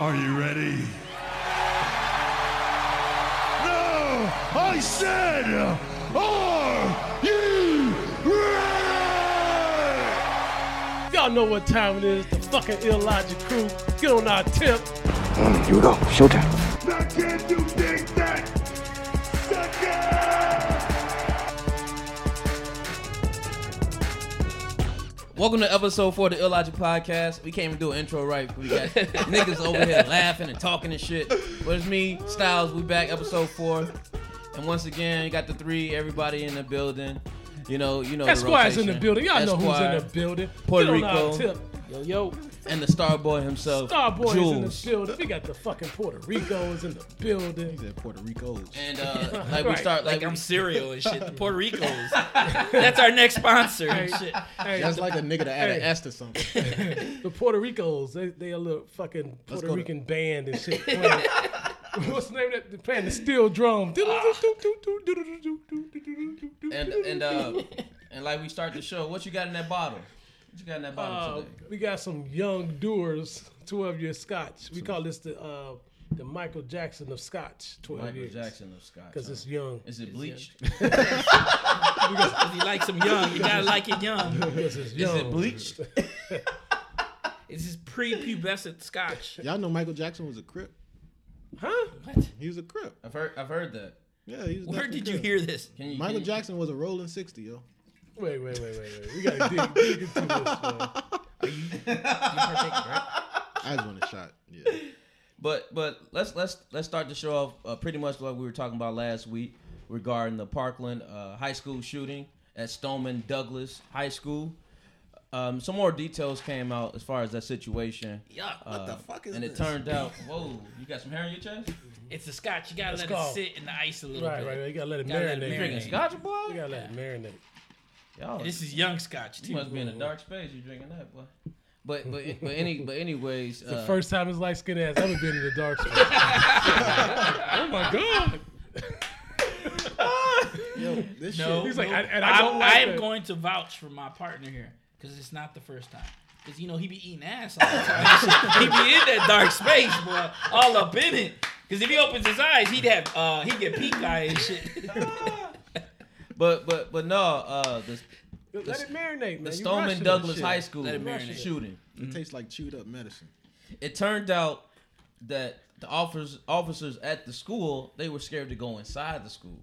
Are you ready? No! I said, are you ready? Y'all know what time it is. The fucking illogic crew. Get on our tip. Here we go. Showtime. Welcome to episode four of the Illogic Podcast. We can't even do an intro right. We got niggas over here laughing and talking and shit. But it's me, Styles. We back, episode four. And once again, you got the three, everybody in the building. You know, you know. the Esquire's in the building. Y'all know who's in the building. Puerto on our Rico. tip. Yo, yo. And the star boy himself, Starboy is in the Jules. building. We got the fucking Puerto Ricos in the building. Said Puerto Rico's. And uh, like we Right. start, like, Like I'm cereal and shit. The Puerto Ricos. That's our next sponsor and shit. Hey, That's like a nigga to add an S to something. the Puerto Ricos, they they a little fucking Puerto go to- Rican band and shit. playing- What's the name of that? They're playing the steel drum. and and uh, and like we start the show. What you got in that bottle? What you got in that bottle Uh, today? we got some young doers, 12 year scotch. We call this the uh, the Michael Jackson of scotch, 12 Michael years. Jackson of Scotch. Because huh? it's young. Is it bleached? If you like some young, you gotta like it young. Because it's Is it bleached? It's just pre-pubescent scotch. Y'all know Michael Jackson was a Crip. Huh? What? He was a Crip. I've heard. I've heard that. Yeah, he was. Where definitely did you Crip. hear this? Can you? Michael can you- Jackson was a rolling sixty, yo. Wait, wait, wait, wait, wait. We gotta dig, dig into this, man. You partaking, right? I just want a shot. Yeah. But but let's let's let's start the show off uh, pretty much like we were talking about last week regarding the Parkland uh, high school shooting at Stoneman Douglas High School. Um, some more details came out as far as that situation. Yeah, What the fuck is And it turned out, whoa, you got some hair on your chest? It's a scotch. You gotta Let's let go. it sit in the ice a little Right, bit. right, right. You gotta let it Gotta let it marinate. marinate. Drinking scotch, boy? You gotta let it marinate. Y'all, This is young scotch you must be in a dark space. You're drinking that, boy? But but but any but anyways, The uh, first time his light skinned ass ever been in the dark space. oh my god. Yo, this No, shit. He's like. I- and I don't I'm- like I am that. going to vouch for my partner here because it's not the first time. Because you know he be eating ass all the time. he be in that dark space, boy, all up in it. Because if he opens his eyes, he'd have uh he'd get pink eye and shit. but but but no, uh, the Let it marinate, man. the You Stoneman rushing Douglas shit. High School Let it marinate. shooting. It tastes like chewed up medicine. It turned out that the officers officers at the school they were scared to go inside the school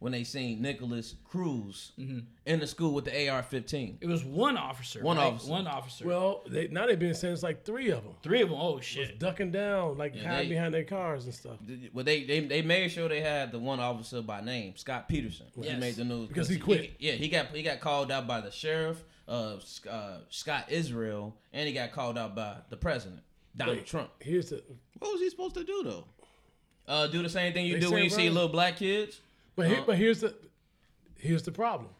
when they seen Nikolas Cruz Mm-hmm. in the school with the AR-15. It was one officer. One right? officer. One officer. Well, they, now they've been sentenced like three of them. three of them. Oh shit. Ducking down, like Yeah, hiding they- behind their cars and stuff. Well, they, they they made sure they had the one officer by name, Scot Peterson. He made the news Because he quit. yeah, he got he got called out by the sheriff, uh, uh, Scott Israel, and he got called out by the president, Donald Wait. Trump. Here's the, What was he supposed to do though? Uh, do the same thing you They do when said you see little black kids. But here, Uh, but here's the, here's the problem.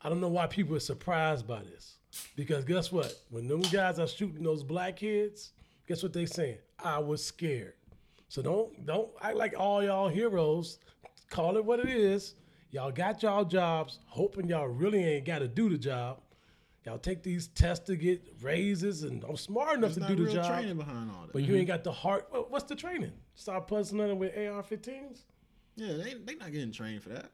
I don't know why people are surprised by this, because guess what? When them guys are shooting those black kids, guess what they saying? I was scared. So don't don't act like all y'all heroes. Call it what it is. Y'all got y'all jobs, hoping y'all really ain't got to do the job. Y'all take these tests to get raises, and I'm smart enough There's to do the job. training behind all that. But you ain't got the heart. What- What's the training? Start puzzling with AR-15s. Yeah, they they not getting trained for that.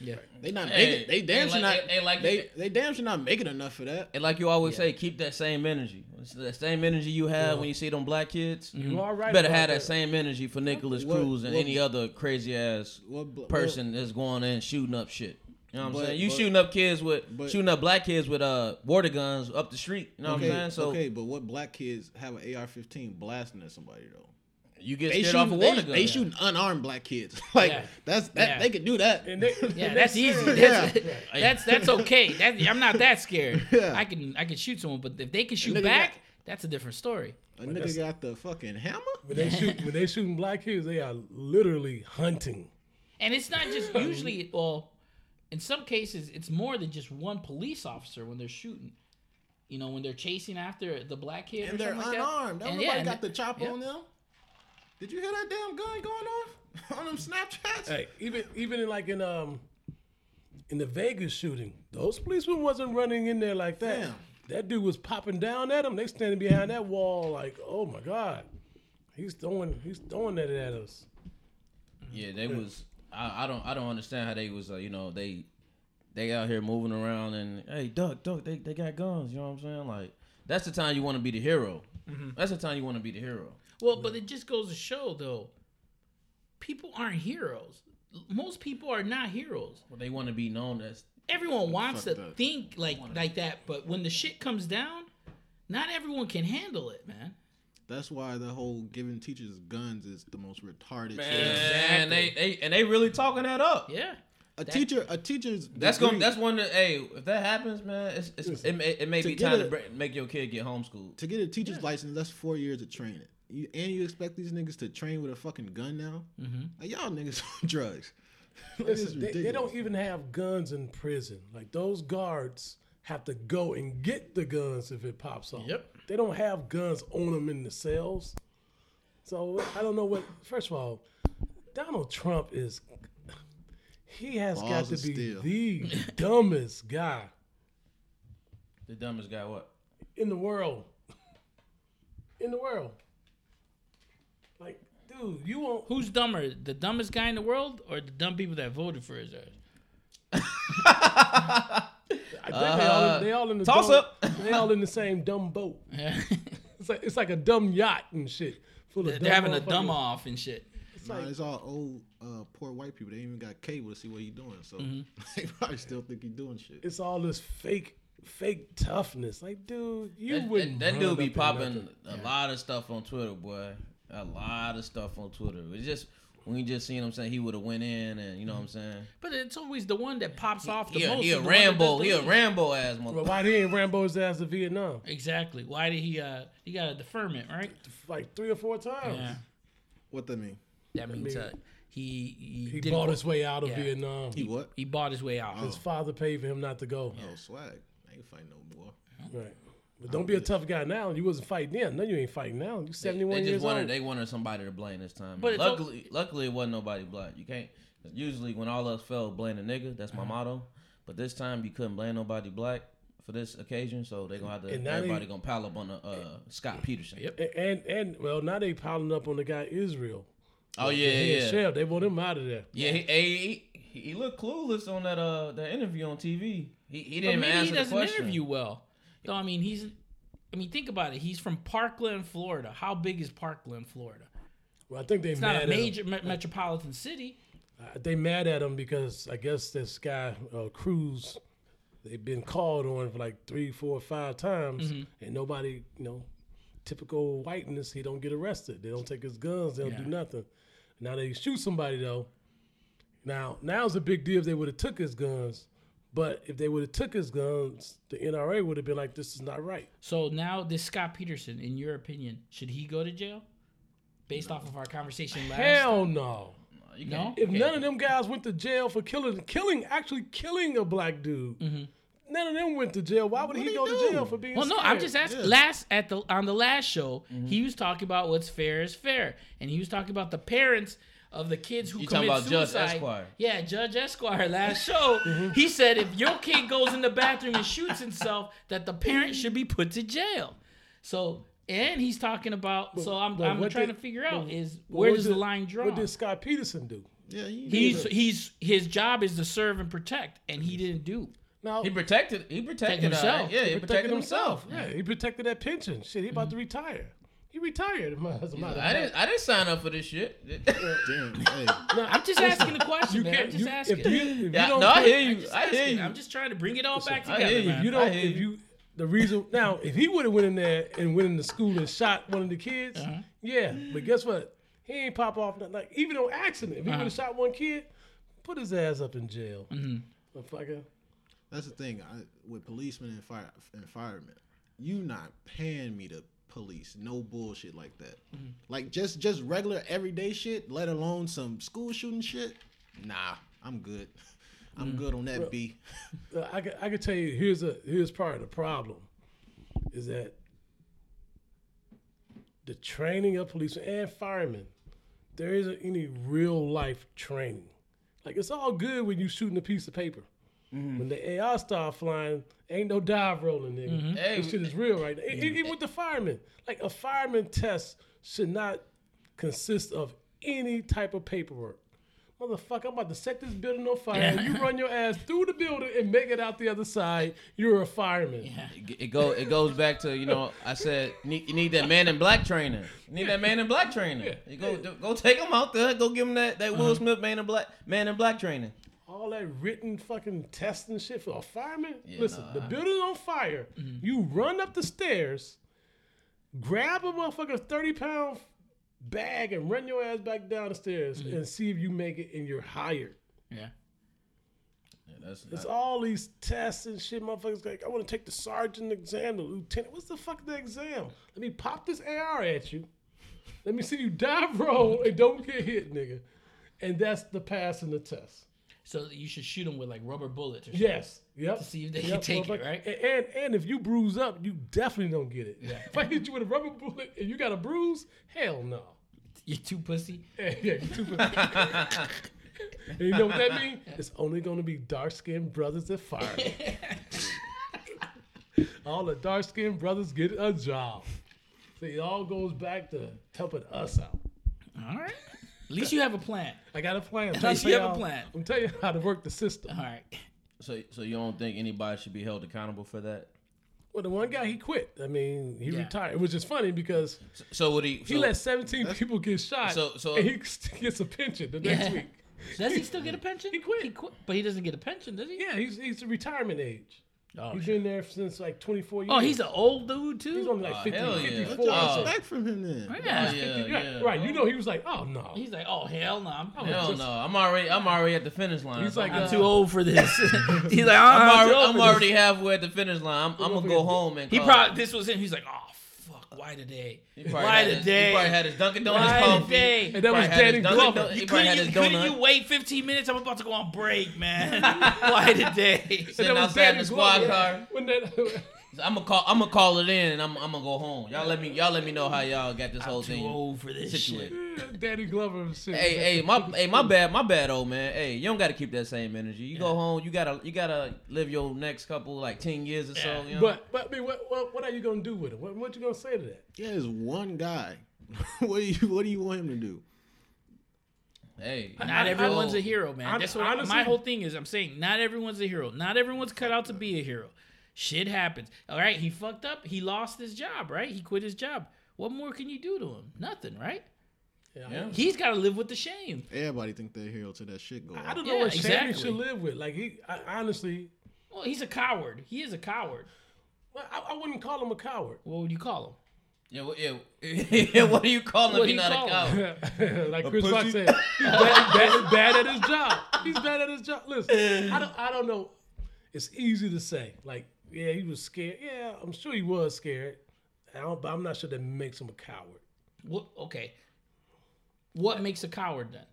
Yeah. They not Hey, making. They damn ain't sure like- not. ain't like- they they damn sure not making enough for that. And like you always say, keep that same energy. It's that same energy you have when you see them black kids. You all right? better have that same energy for Nikolas What- Cruz and what- any other crazy ass What bl- person that's going in shooting up shit. You know what I'm But- saying? You but- shooting up kids with but- shooting up black kids with uh water guns up the street. You know okay, what I'm saying? So okay, but what black kids have an AR-15 blasting at somebody though? You get They scared off a shoot. water They, gun. they shooting unarmed black kids. like Yeah. that's that. Yeah. They could do that. And they, Yeah, and that's easy. said- That's, that's that's okay. That, I'm not that scared. Yeah. I can I can shoot someone, but if they can shoot back, got- that's a different story. A nigga got the fucking hammer. When they shoot, when they shooting black kids, they are literally hunting. And it's not just usually well, in some cases it's more than just one police officer when they're shooting. You know, when they're chasing after the black kid And or they're something like that. unarmed. Don't And nobody yeah, got and the chop yeah. on them. Did you hear that damn gun going off on them Snapchats? Hey, even even in like in um in the Vegas shooting, those policemen wasn't running in there like that. Damn. That dude was popping down at them. They standing behind that wall like, oh my god. He's throwing he's throwing that at us. Yeah, they was. I, I don't. I don't understand how they was. Uh, you know, they they out here moving around and hey, duck, duck. They they got guns. You know what I'm saying? Like that's the time you want to be the hero. That's the time you want to be the hero. Well, but it just goes to show though, people aren't heroes. Most people are not heroes. But they want to be known as. Everyone wants to Fuck that. think like like that, but when the shit comes down, not everyone can handle it, man. That's why the whole giving teachers guns is the most retarded Man, shit. and they, they and they really talking that up. Yeah. A teacher, a teacher's That's degree- gonna. That's one. That, hey, if that happens, man, it's, it's, it may, it may To be time a- to br- make your kid get homeschooled. to get a teacher's license. That's four years of training. You, and you expect these niggas to train with a fucking gun now? Mm-hmm. Like, y'all niggas on drugs. Like, it's Listen, they, they don't even have guns in prison. Like those guards have to go and get the guns if it pops off. Yep. They don't have guns on them in the cells. So I don't know what. First of all, Donald Trump is. He has got to be steel. the dumbest guy The dumbest guy. What? in the world. In the world. Like, dude, you won't. Who's dumber, the dumbest guy in the world, or the dumb people that voted for his ass? I think they, all, they all in the toss dumb- up. They all in the same dumb boat. Yeah. It's like it's like a dumb yacht and shit. Full of They're dumb having a dumb off and shit. It's Nah, like, it's all old, uh, poor white people. They even got cable to see what he's doing. So Mm-hmm. they probably still think he's doing shit. it's all this fake fake toughness. Like, dude, you That, wouldn't. that, that dude be popping nothing. a lot of stuff on Twitter, boy. A lot of stuff on Twitter. It's just when you just seen him saying he would have went in, and you know what I'm saying. But it's always the one that pops off the He a, most. he a the Rambo. does He a. Rambo ass Well, mother. why he ain't Rambo his ass to Vietnam? Exactly. Why did he? uh He got a deferment, right? Like three or four times. Yeah. What that mean? That means mean, uh, he he, He didn't bought go- his way out of Yeah. Vietnam. He what? He bought his way out. His father paid for him not to go. Oh, swag. I ain't fighting no more. Right. But don't be a tough guy now. You wasn't fighting then. No, you ain't fighting now. You They, 71 years wanted old. they wanted somebody to blame this time. But it's al- luckily, luckily it wasn't nobody black. You can't. Usually when all us fell, blame a nigga. That's Uh-huh. my motto. But this time you couldn't blame nobody black for this occasion, so they gonna have to. Everybody they- gonna pile up on the uh, Scot Peterson. Yep. A- and and well, now they piling up on the guy Israel. Oh yeah, yeah, yeah. sheriff. They want him out of there. Yeah, he, he, he, he looked clueless on that uh that interview on TV. He he didn't even maybe answer he the doesn't question. interview well. No, I mean he's. I mean, think about it. He's from Parkland, Florida. How big is Parkland, Florida? Well, I think they It's mad not a major me- metropolitan city. Uh, They mad at him because I guess this guy uh, Cruz, they've been called on for like three, four, five times, Mm-hmm. and nobody, you know, typical whiteness, he don't get arrested. They don't take his guns. They don't do nothing. Now they shoot somebody though. Now now's a big deal if they would have took his guns, but if they would have took his guns, the NRA would have been like, "This is not right." So now this Scot Peterson, in your opinion, should he go to jail? Based off of our conversation last. Hell no. You No? If you none of them guys went to jail for killing, killing, actually killing a black dude, mm-hmm. none of them went to jail. Why would he What'd he go to jail for being? Well, no, I'm just asking. Yeah. Last at the on the last show, mm-hmm. he was talking about what's fair is fair, and he was talking about the parents of the kids who You talking commit about Judge suicide. Esquire. Yeah, Judge Esquire. Last show, mm-hmm. he said if your kid goes in the bathroom and shoots himself, that the parent should be put to jail. So, and he's talking about. so I'm, I'm trying did- to figure out but is where does did- the line draw? What did Scot Peterson do? Yeah, he He's he's his job is to serve and protect, and he didn't do. Now He protected. He protected uh, himself. himself. Yeah, he protected himself. Yeah, he protected that pension. Shit, he about mm-hmm. to retire. He retired. As a matter of I didn't. I didn't sign up for this shit. damn. Hey, Now, I'm just asking a question, you man. I'm can't. just You, asking. if you, if you Yeah, don't no, I put- hear I'm you. just I hear asking. you. I'm just trying to bring it all back together. I together, hear you. man. You I don't. hear If you. you the reason now, if he would have went in there and went in the school and shot one of the kids, Uh-huh. yeah. But guess what? He ain't pop off nothing. like even on accident. If he Uh-huh. would have shot one kid, put his ass up in jail. Mm-hmm. Motherfucker. that's the thing I, with policemen and fire and firemen. You not paying me to police. No bullshit like that. Mm-hmm. Like just just regular everyday shit. Let alone some school shooting shit. Nah, I'm good. I'm Mm-hmm. good on that B. Uh, I can, I can tell you here's a here's part of the problem is that the training of policemen and firemen there isn't any real life training like it's all good when you shooting a piece of paper Mm-hmm. when the AR start flying ain't no dive rolling nigga mm-hmm. Hey, this shit is real right now e- even with the firemen like a fireman test should not consist of any type of paperwork. Motherfucker, I'm about to set this building on fire. Yeah. You run your ass through the building and make it out the other side. You're a fireman. It, it go it goes back to you know I said you need, you need that man in black trainer. You need that man in black trainer. You go go take him out there. Go give him that that Will uh-huh. Smith man in black man in black training. All that written fucking test and shit for a fireman. Yeah, Listen, nah, the I- building's on fire. Mm-hmm. You run up the stairs, grab a motherfucker's 30 pound bag and run your ass back down the stairs mm-hmm. and see if you make it and you're hired. Yeah. Yeah, that's It's all these tests and shit. Motherfuckers like, I want to take the sergeant exam, the lieutenant. What's the fuck the exam? Let me pop this AR at you. Let me see you dive roll and don't get hit, nigga. And that's the passing the test. So you should shoot them with like rubber bullets or something. Yes. Yep. To see if they can take it, motherfucker. right? And, and and if you bruise up, you definitely don't get it. If I hit you with a rubber bullet and you got a bruise, hell no. You're too pussy. Yeah, yeah, you too And you know what that means? It's only going to be dark skinned brothers that fire. all the dark skinned brothers get a job. So it all goes back to helping us out. All right. At least you have a plan. I got a plan. At least you have a plan. I'm telling you how to work the system. All right. so so you don't think anybody should be held accountable for that? Well, the one guy he quit. I mean, he Yeah. retired, which is funny because So would he? he so- let 17 people get shot, So- so- and he gets a pension the next Yeah. week. Does he still get a pension? He quit. He quit. But he doesn't get a pension, does he? Yeah, he's he's a retirement age. Oh, he's shit. been there since like 24 years. oh he's an old dude too. He's only like Oh, 50, hell yeah. 54. What y'all Oh. expect from him then? yeah. Oh, yeah, Right, yeah. right. You know, he was like, oh no. He's like, oh hell no, I'm, Hell just- no, I'm already I'm already at the finish line. He's like, I'm uh, too old for this. He's like, I'm I'm, already, too old I'm for already this. halfway at the finish line. I'm, I'm gonna go home and He probably this was him. He's like, oh fuck, why today? Why had his- today? He probably had his Dunkin' Donuts Why coffee. today? And that was Probably had Danny Glover. Don- You couldn't, you, couldn't you wait 15 minutes? I'm about to go on break, man. Why today? Sitting that was outside in the squad Glover. car. When that, I'm gonna call. I'm gonna call it in, and I'm, I'm gonna go home. Y'all let me. Y'all let me know how y'all got this whole Too thing old for this situated. shit. Danny Glover was shit. Hey, hey, my, hey, my bad, my bad, old man. Hey, you don't got to keep that same energy. You go home, you gotta, you gotta live your next couple like ten years or so. Yeah. You know? But but I mean, what, what what are you gonna do with it? What what you gonna say to that? Yeah, it's one guy. what do you What do you want him to do? hey, Not everyone's a hero, man. hon- That's what honestly- my whole thing is. I'm saying not everyone's a hero. Not everyone's cut out to be a hero. Shit happens. All right, he fucked up. He lost his job. Right, he quit his job. What more can you do to him? Nothing. Right. Yeah. He's got to live with the shame. Everybody think they're a hero till that shit go I don't know Yeah, what shame exactly. you should live with. Like he, I, honestly, Well, he's a coward. He is a coward. well, I, I wouldn't call him a coward. What would you call him? Yeah, what, yeah, yeah. What do you call him What if you're not a call him? coward? like Chris Rock said, he's bad, bad, bad at his job. He's bad at his job. Listen, I don't, I don't know. It's easy to say. Like, yeah, he was scared. Yeah, I'm sure he was scared. I don't, but I'm not sure that makes him a coward. What? Okay. What makes a coward then?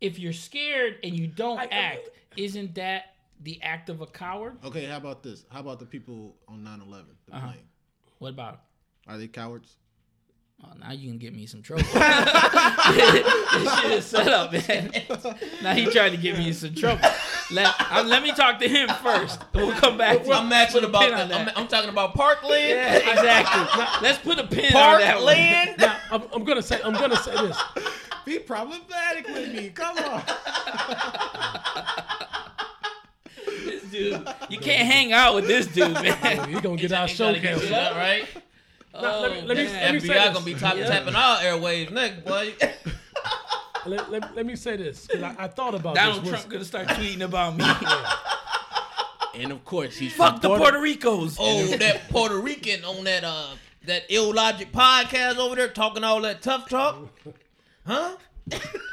If you're scared and you don't I- I- act, isn't that the act of a coward? Okay, how about this? How about the people on 9/11, the Uh-huh. plane? What about? 'em? Are they cowards? Oh, now you can get me some trouble. this shit is set up, man. Now he tried to get me in some trouble. Let, uh, let me talk to him first. We'll come back to I'm asking about. The. I'm, I'm talking about Parkland. Yeah, exactly. Let's put a pin on that one. Parkland. Now, I'm, I'm gonna say, I'm gonna say this. Be problematic with me. Come on. This dude, you can't hang out with this dude, man. He gonna get our You show gotta get canceled. that right. Now, let me, let me, Oh, let me say FBI this. gonna be top, Yeah. tapping all airwaves next, boy. Let, let, let me say this I, I thought about Donald this. Trump gonna start tweeting about me. and of course, he's Fuck the Puerto Ricos. Oh, that Puerto Rican on that uh that illogic podcast over there talking all that tough talk, huh?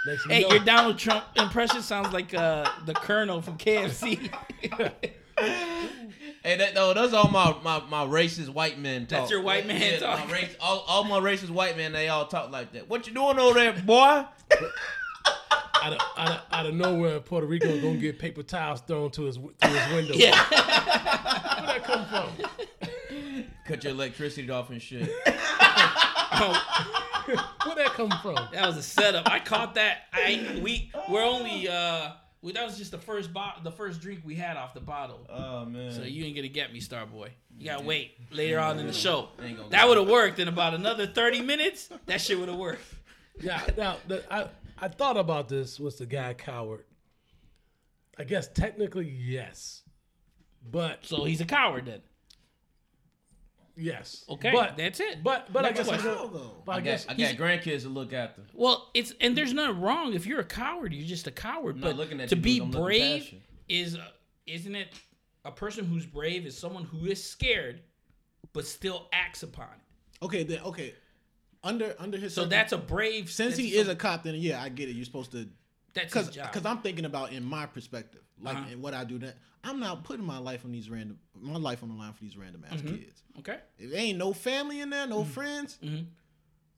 Makes me Hey, know- your Donald Trump impression sounds like uh, the Colonel from KFC. Hey, that no, that's all my, my my racist white men talk. That's your white man Yeah, talk. My race, all, all my racist white men, they all talk like that. What you doing over there, boy? out of, out, of, out of nowhere, Puerto Rico is gonna get paper towels thrown to his through his window. yeah. Where that come from? Cut your electricity off and shit. Where that come from? That was a setup. I caught that. I we we're only uh we, that was just the first bo- the first drink we had off the bottle. Oh man. So you ain't gonna get me, Starboy. You gotta wait later on in the show. Ain't gonna That would have worked in about another 30 minutes. That shit would have worked. Yeah. Now, the, I I thought about this. Was the guy coward? I guess technically yes, but So he's a coward then. Yes. Okay, but that's it. But but I Next guess I'm question. gonna- though. but I, I guess got, I got grandkids to look after. Well, it's and there's nothing wrong if you're a coward. You're just a coward. I'm but not looking at to you be I'm brave is, uh, isn't it? A person who's brave is someone who is scared, but still acts upon it. Okay, then okay. Under under his So circum- that's a brave. since that's he is a cop, then yeah, I get it. You're supposed to that's because his job. because I'm thinking about in my perspective, like Uh-huh. and what I do. That I'm not putting my life on these random my life on the line for these random ass Mm-hmm. kids. okay. If there ain't no family in there, no friends, Mhm.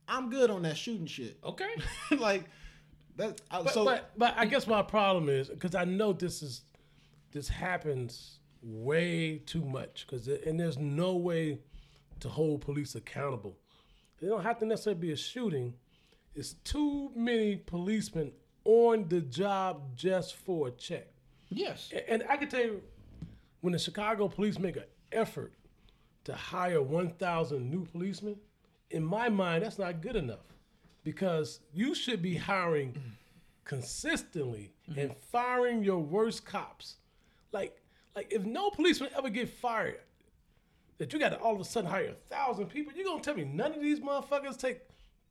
I'm good on that shooting shit. Okay. like that. I, But, so but but I guess my problem is because I know this is this happens way too much because and there's no way to hold police accountable. They don't have to necessarily be a shooting. It's too many policemen on the job just for a check. Yes. And I can tell you, when the Chicago police make an effort to hire 1,000 new policemen, in my mind, that's not good enough because you should be hiring consistently and firing your worst cops. Like, like if no policeman ever get fired, that you got to all of a sudden hire a thousand people, you're gonna tell me none of these motherfuckers take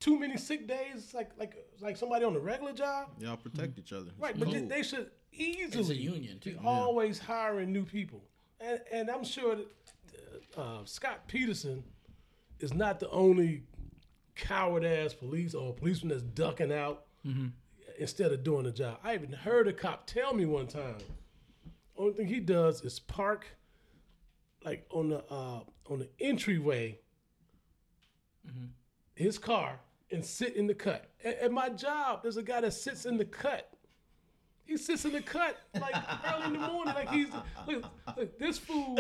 too many sick days, like like like somebody on a regular job? y'all protect each other. Right, but they, they should easily union, be too. always hiring new people, and and I'm sure that uh, Scot Peterson is not the only coward ass police or policeman that's ducking out instead of doing the job. I even heard a cop tell me one time. Only thing he does is park like on the uh, on the entryway his car and sit in the cut. At, at my job, there's a guy that sits in the cut. He sits in the cut like early in the morning, like he's look, look, this fool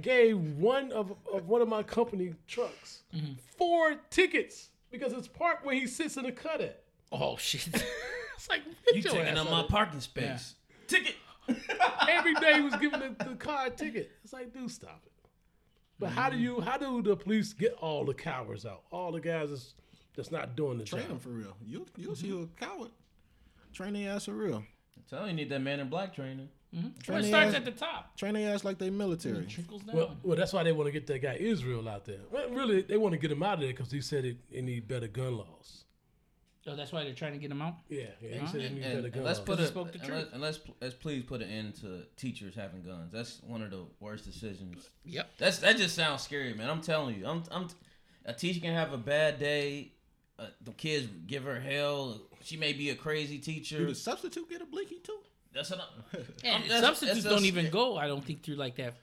gave one of, of one of my company trucks four tickets because it's parked where he sits in the cut at. Oh shit. It's like You taking up my of- parking space. Ticket. Every day he was giving the, the car a ticket. It's like, dude, stop it. But how do you how do the police get all the cowards out? All the guys that's that's not doing the train job. them for real. You you'll see a coward. Train their ass for real. Tell you, you need that man in black training. Mm-hmm. Well, Train it starts ass, at the top. train their ass like they military. Trickles down. Well, well, that's why they want to get that guy Israel out there. Well, really, they want to get him out of there because he said it, it need better gun laws. oh, that's why they're trying to get him out. Yeah, yeah, he said it And, need and- better and gun let's laws. put a, spoke the and, let, and let's let's please put an end to teachers having guns. That's one of the worst decisions. Yep. That's that just sounds scary, man. I'm telling you, I'm I'm a teacher can have a bad day. Uh, the kids give her hell. She may be a crazy Do teacher. the substitute get a blinky too? That's what I'm, And Um, that's- substitutes that's- don't even go. I don't think through like that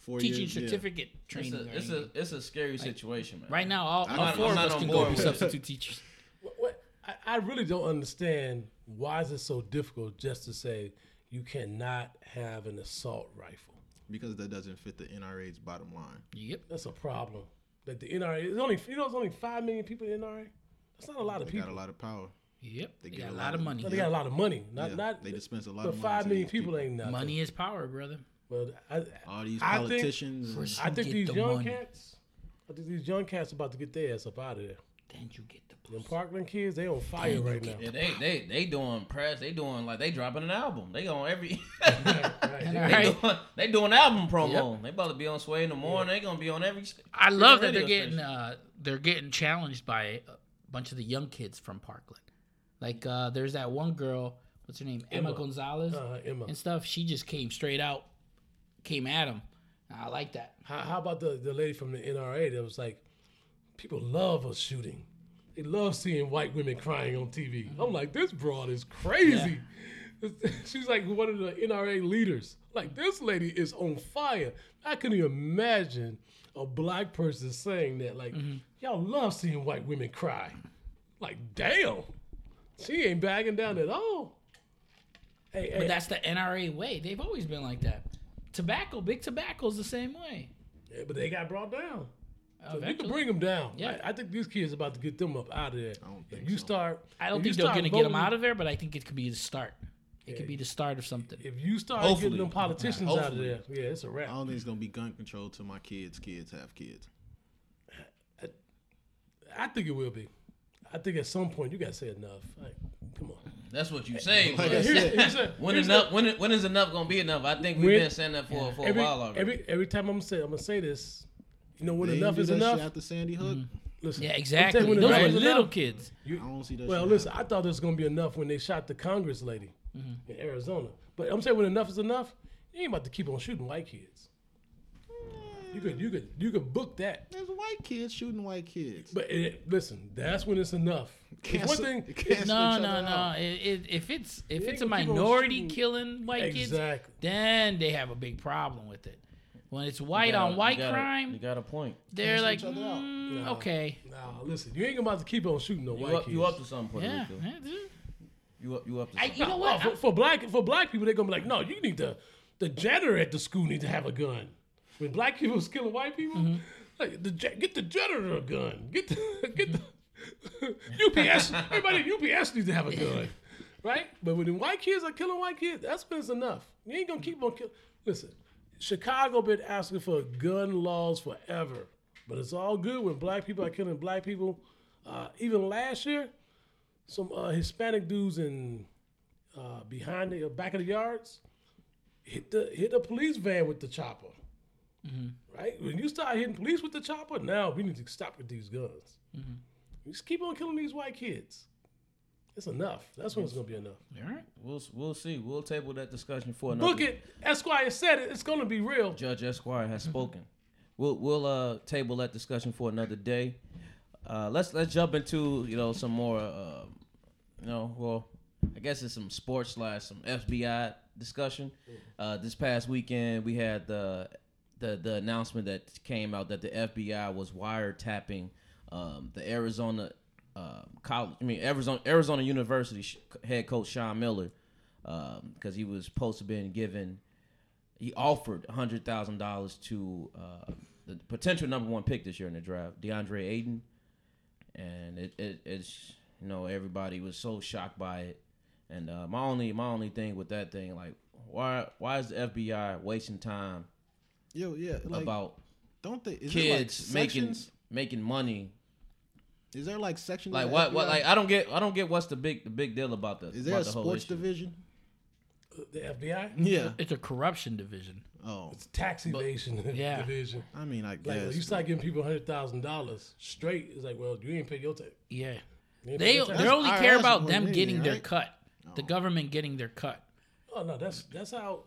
Four teaching years, yeah. certificate it's training. a it's a it's a scary situation, man. right now, all, I'm all not- four of us can go be substitute teachers. What, what, I, I really don't understand why is it so difficult just to say you cannot have an assault rifle. because that doesn't fit the NRA's bottom line. Yep. That's a problem. That the NRA is only you know there's only five million people in the NRA. That's not a lot of people. They people. got a lot of power. Yep. They, They got get a lot of money. But they got a lot of money. Not Yeah, not they dispense a lot But of money five to people, people. ain't nothing. Money is power, brother. But I, All these I think- politicians. and- I think these the young money. cats, I think these young cats about to get their ass up out of there. Then you get the Them pussy. Parkland kids, they on fire Damn, you right now. get Yeah, they they they doing press. They doing like they dropping an album. They on every. Right. And They- right. doing, they doing album promo. They about to be on Sway in the morning. They gonna be on every. I love that they're getting uh, they're getting challenged by a bunch of the young kids from Parkland. Like uh, there's that one girl, what's her name, Emma, Emma. Gonzalez, Uh, Emma. and stuff. She just came straight out, came at him. I like that. How, how about the, the lady from the NRA that was like, people love a shooting. They love seeing white women crying on TV. I'm like, this broad is crazy. She's like one of the NRA leaders. Like, this lady is on fire. I couldn't even imagine a black person saying that. Like, mm-hmm. y'all love seeing white women cry. Like, damn. She ain't backing down at all. Hey, But hey, that's the NRA way. They've always been like that. Tobacco, big tobacco's the same way. yeah, but they got brought down. So you can bring them down. Yeah. I, I think these kids are about to get them up out of there. don't If you so. start, I don't think they're gonna get them out of there, but I think it could be the start. It could be the start of something. If you start Hopefully. getting them politicians out of there, yeah, it's a wrap. I don't think it's gonna be gun control till my kids' kids have kids. I think it will be. I think at some point you gotta say enough. Like, come on. That's what you say. Like Here's, here's a, when enough? a- When when is enough gonna be enough? I think we've When- been saying that for for a every, while already. every every time I'm say I'm gonna say this. You know when they enough is enough. after Sandy Hook. Mm-hmm. Listen, Yeah, exactly. telling Those when were little enough. kids. You- I don't see that. well, shit listen, happen. I thought there was gonna be enough when they shot the Congress lady mm-hmm. in Arizona. But I'm saying when enough is enough, you ain't about to keep on shooting white kids. You could you could you could book that. There's white kids shooting white kids. But it, listen, that's when it's enough. It's one thing. cancel No, no, other no. It, it, if it's if it's a ain't gonna keep on minority killing white kids, then they have a big problem with it. When it's white got a- on white you got a- crime, You got a point. they're cancel like, each other out. mm, Nah. okay, Nah, listen, you ain't about to keep on shooting no You white up, kids. you up to something, Puerto yeah. Rico. yeah, dude. You up, you up to I, you know No, what? for, for black for black people, they're gonna be like, no, you need to. The janitor at the school need to have a gun. When black people was killing white people, Mm-hmm. like the get the janitor a gun. Get the get the UPS. Everybody at UPS needs to have a gun, right? But when the white kids are killing white kids, that's when it's enough. You ain't gonna keep on killing. Listen, Chicago been asking for gun laws forever, but it's all good when black people are killing black people. Uh, even last year, some uh, Hispanic dudes in uh, behind the back of the yards hit the hit a police van with the chopper. Right when you start hitting police with the chopper, now we need to stop with these guns. Just keep on killing these white kids. It's enough. That's when it's gonna be enough. All right. We'll we'll see. We'll table that discussion for another. Book it. Esquire said it. It's gonna be real. Judge Esquire has spoken. We'll we'll uh table that discussion for another day. Uh, let's let's jump into you know some more uh, you know well I guess it's some sports slash some FBI discussion. Uh, this past weekend we had the the the announcement that came out that the FBI was wiretapping um, the Arizona uh, college I mean Arizona Arizona University sh- head coach Sean Miller because he was supposed to been given he offered hundred thousand dollars to uh, the potential number one pick this year in the draft, DeAndre Ayton, and it, it it's you know everybody was so shocked by it, and uh, my only my only thing with that thing like why why is the FBI wasting time Yo, yeah, like about don't they? Is kids like making making money Is there like sections? like of the what what like I don't get I don't get what's the big the big deal about the Is there a the sports division? The FBI. Yeah. It's a corruption division. Oh, It's tax evasion Yeah. division. I mean, I Like guess. when you start giving people hundred thousand dollars straight, it's like, well, you ain't pay your tax. Yeah. You They pay your they only IRS care about them than getting anything, their right? cut. The oh. government getting their cut. Oh no, that's that's how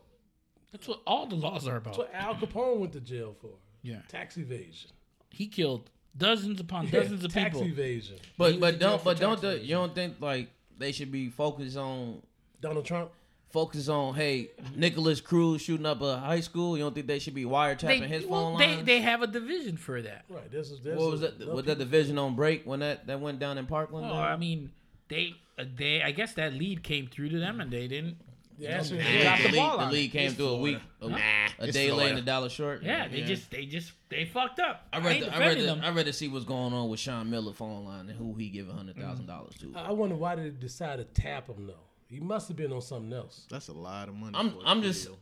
That's what all the laws are that's about. what Al Capone went to jail for. Yeah. Tax evasion. He killed dozens upon dozens of tax people. evasion. But He but went to jail don't but don't the, you don't think like they should be focused on Donald Trump. focus on hey Nikolas Cruz shooting up a high school. You don't think they should be wiretapping They, his well, phone they, lines? they have a division for that. Right. This is this what was is- that? Was that division on break when that that went down in Parkland? Well, I mean, they uh, they I guess that lead came through to them and they didn't. The answer is They the, dropped the league, ball the on league it. came through a week, a, a day late and a dollar short. Yeah, they just they just they fucked up. I I, read. ain't The, I read. The, them. I read to see what's going on with Sean Miller phone line and who he giving hundred thousand mm. dollars to. I wonder why did they decide to tap him though. He must have been on something else. That's a lot of money. I'm. for a I'm just. video.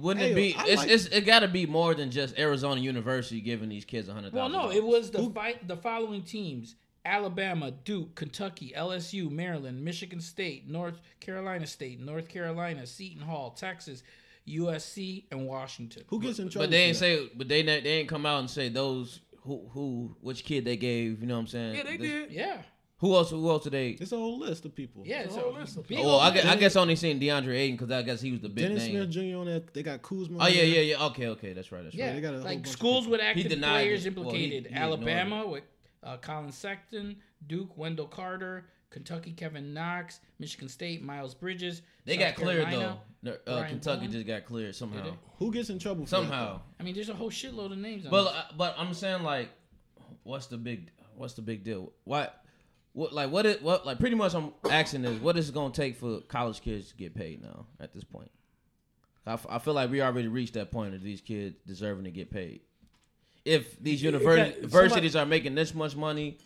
Wouldn't Hey, it be? It's, like- it's. It got to be more than just Arizona University giving these kids a hundred Well, no, it was the fight. The following teams: Alabama, Duke, Kentucky, LSU, Maryland, Michigan State, North Carolina State, North Carolina, Seton Hall, Texas, USC, and Washington. Who gets in trouble? But they for ain't that? say. But they not- they ain't come out and say those who who which kid they gave. You know what I'm saying? Yeah, they This- did. Yeah, Who else? Who else did they? It's a whole list of people. yeah. It's a So whole list of big Oh, well, I old- guess, I guess I only seen DeAndre Ayton because I guess he was the big Dennis name. Smith Jr. on that. They got Kuzma. Oh yeah, yeah, yeah. Okay, okay, that's right, that's right. Yeah, they got a whole like bunch schools people. with active denied players it. Well, he- implicated. he Alabama with uh, Collin Sexton, Duke, Wendell Carter, Kentucky, Kevin Knox, Michigan State, Miles Bridges. They South got cleared Carolina. though. Uh, Kentucky Bond. just got cleared somehow. Who gets in trouble Somehow. that? I mean, there's a whole shitload of names. On But uh, but I'm saying like, what's the big what's the big deal? Why? What like what it what like pretty much I'm asking is what is it gonna take for college kids to get paid now at this point? I, f- I feel like we already reached that point of these kids deserving to get paid. If these You- you universi- universities are making this much money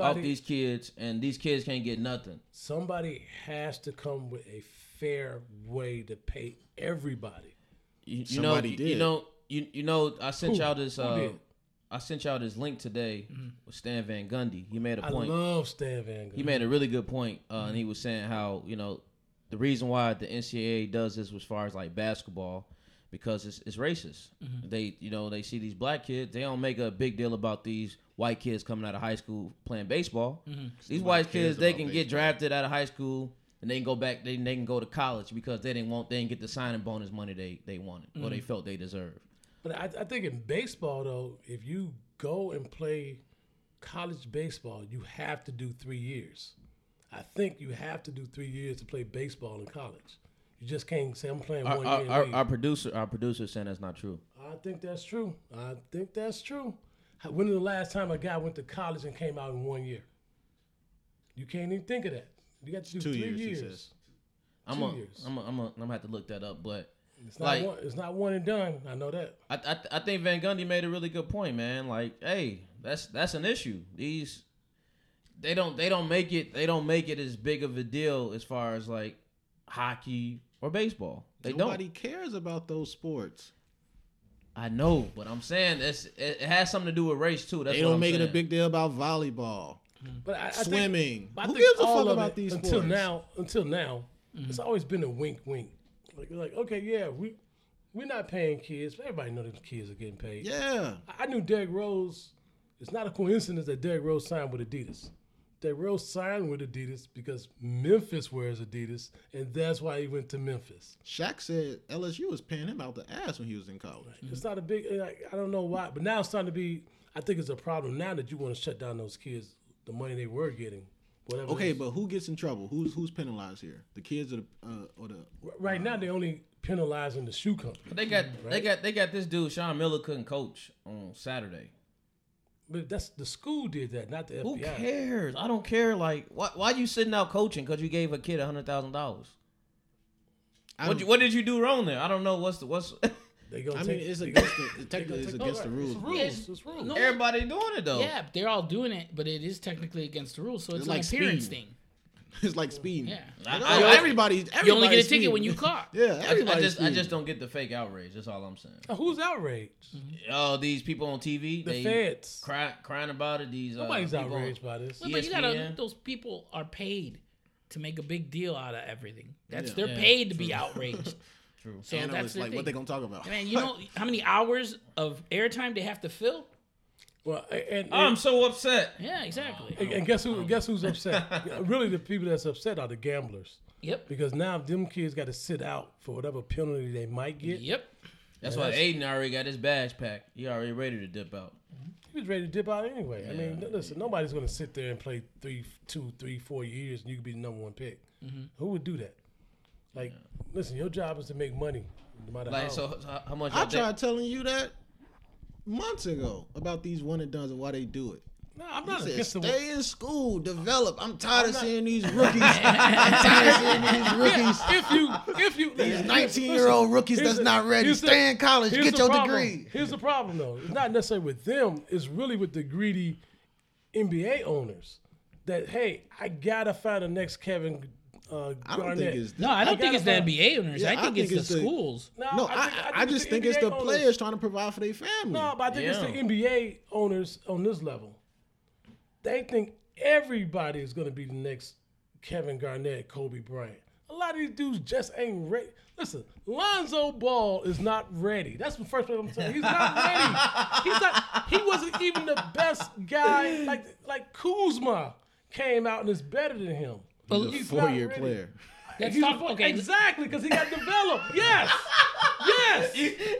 off these kids and these kids can't get nothing, somebody has to come with a fair way to pay everybody. You, you Somebody know, did. you know, you you know. I sent Who? y'all this. Uh. I sent y'all this link today with Stan Van Gundy. He made a point. I love Stan Van Gundy. he made a really good point, uh, and he was saying how you know the reason why the NCAA does this as far as like basketball because it's, it's racist. Mm-hmm. They you know they see these black kids, they don't make a big deal about these white kids coming out of high school playing baseball. Mm-hmm. These white Nobody kids they about can get drafted out of high school and they can go back they, they can go to college because they didn't want they didn't get the signing bonus money they they wanted or they mm-hmm. felt they deserved. But I, I think in baseball though, if you go and play college baseball, you have to do three years. I think you have to do three years to play baseball in college. You just can't say I'm playing Our, one our, year. our, our producer our producer is saying that's not true. I think that's true. I think that's true. When was the last time a guy went to college and came out in one year? You can't even think of that. You got to do Two three years, he years. says. I'm Two a, years. I'm a, I'm a, I'm gonna have to look that up, but It's not like one. It's not one and done. I know that. I, I I think Van Gundy made a really good point, man. Like, hey, that's that's an issue. These they don't they don't make it they don't make it as big of a deal as far as like hockey or baseball. They Nobody don't. cares about those sports. I know, but I'm saying it's it, it has something to do with race too. That's They what don't I'm make it a big deal about volleyball, But I, I think- swimming. But I Who gives a fuck about it these until sports? now. Until now, Mm-hmm. it's always been a wink, wink. Like, like okay, yeah, we we're not paying kids. But everybody know that kids are getting paid. Yeah. I I knew Derrick Rose. It's not a coincidence that Derrick Rose signed with Adidas. Derrick real signed with Adidas because Memphis wears Adidas, and that's why he went to Memphis. Shaq said LSU was paying him out the ass when he was in college. It's not a big. Like, I don't know why, but now it's starting to be. I think it's a problem now that you want to shut down those kids, the money they were getting. Whatever. Okay, but who gets in trouble? Who's who's penalized here? The kids or the uh, or the right now they're only penalizing the shoe company. They got they got they got this dude Sean Miller couldn't coach on Saturday. But that's the school did that, not the FBI. Who cares? I don't care. Like, why why you sitting out coaching because you gave a kid a hundred thousand dollars? What you, what did you do wrong there? I don't know. What's the what's They gonna I take, mean, it's they against the technically it's against the rules. It's rules. It's rules. No. everybody doing it though? Yeah, they're all doing it, but it is technically against the rules, so it's, It's an like appearance speeding. thing. It's like speeding. Yeah. Like, I- oh, I- everybody's, You only get a everybody's ticket when you caught. Yeah, I, I everybody's just I just don't get the fake outrage. That's all I'm saying. Now, who's outraged? Oh, these people on TV, The they feds. cry, crying about it. These uh, Nobody's people on- outraged by this. Well, but you gotta. Those people are paid to make a big deal out of everything. That's Yeah. they're Yeah, paid to be outraged. True. So Analysts, that's like thing. what they gonna talk about. Man, you know how many hours of airtime they have to fill? Well, and, and, I'm so upset. Yeah, exactly. and, and guess who? Um, guess who's upset? really, the people that's upset are the gamblers Yep. because now them kids got to sit out for whatever penalty they might get. Yep. That's why Ayton already got his badge packed. He already ready to dip out. He was ready to dip out anyway. I mean, listen, nobody's going to sit there and play three, two, three, four years and you could be the number one pick. Mm-hmm. Who would do that? Like, listen, your job is to make money, no matter Like, how. so, so how much? I tried telling you that months ago about these one and dones and why they do it. no, I'm He not said, against the stay in school, develop. I'm tired of not- seeing these rookies. I'm tired of seeing these rookies. if you, if you, These 19 year old rookies that's the- not ready. the- Stay in college. Get your problem. degree. Here's the problem, though. It's not necessarily with them. It's really with the greedy NBA owners. That hey, I gotta find the next Kevin uh, I don't Garnett. think it's No, I don't think it's the find- NBA owners. Yeah, I I think, think it's, it's the the- schools. No, No, I, think- I, it's just think it's the NBA owners. players trying to provide for their family. No, but I think it's the NBA owners on this level. They think everybody is going to be the next Kevin Garnett, Kobe Bryant. A lot of these dudes just ain't ready. Listen, Lonzo Ball is not ready. That's the first thing I'm saying. He's not ready. He's not. He wasn't even the best guy. Like like Kuzma came out and is better than him. He's a four year player. Let's talk. four- Okay, exactly because he got developed. Yes, yes.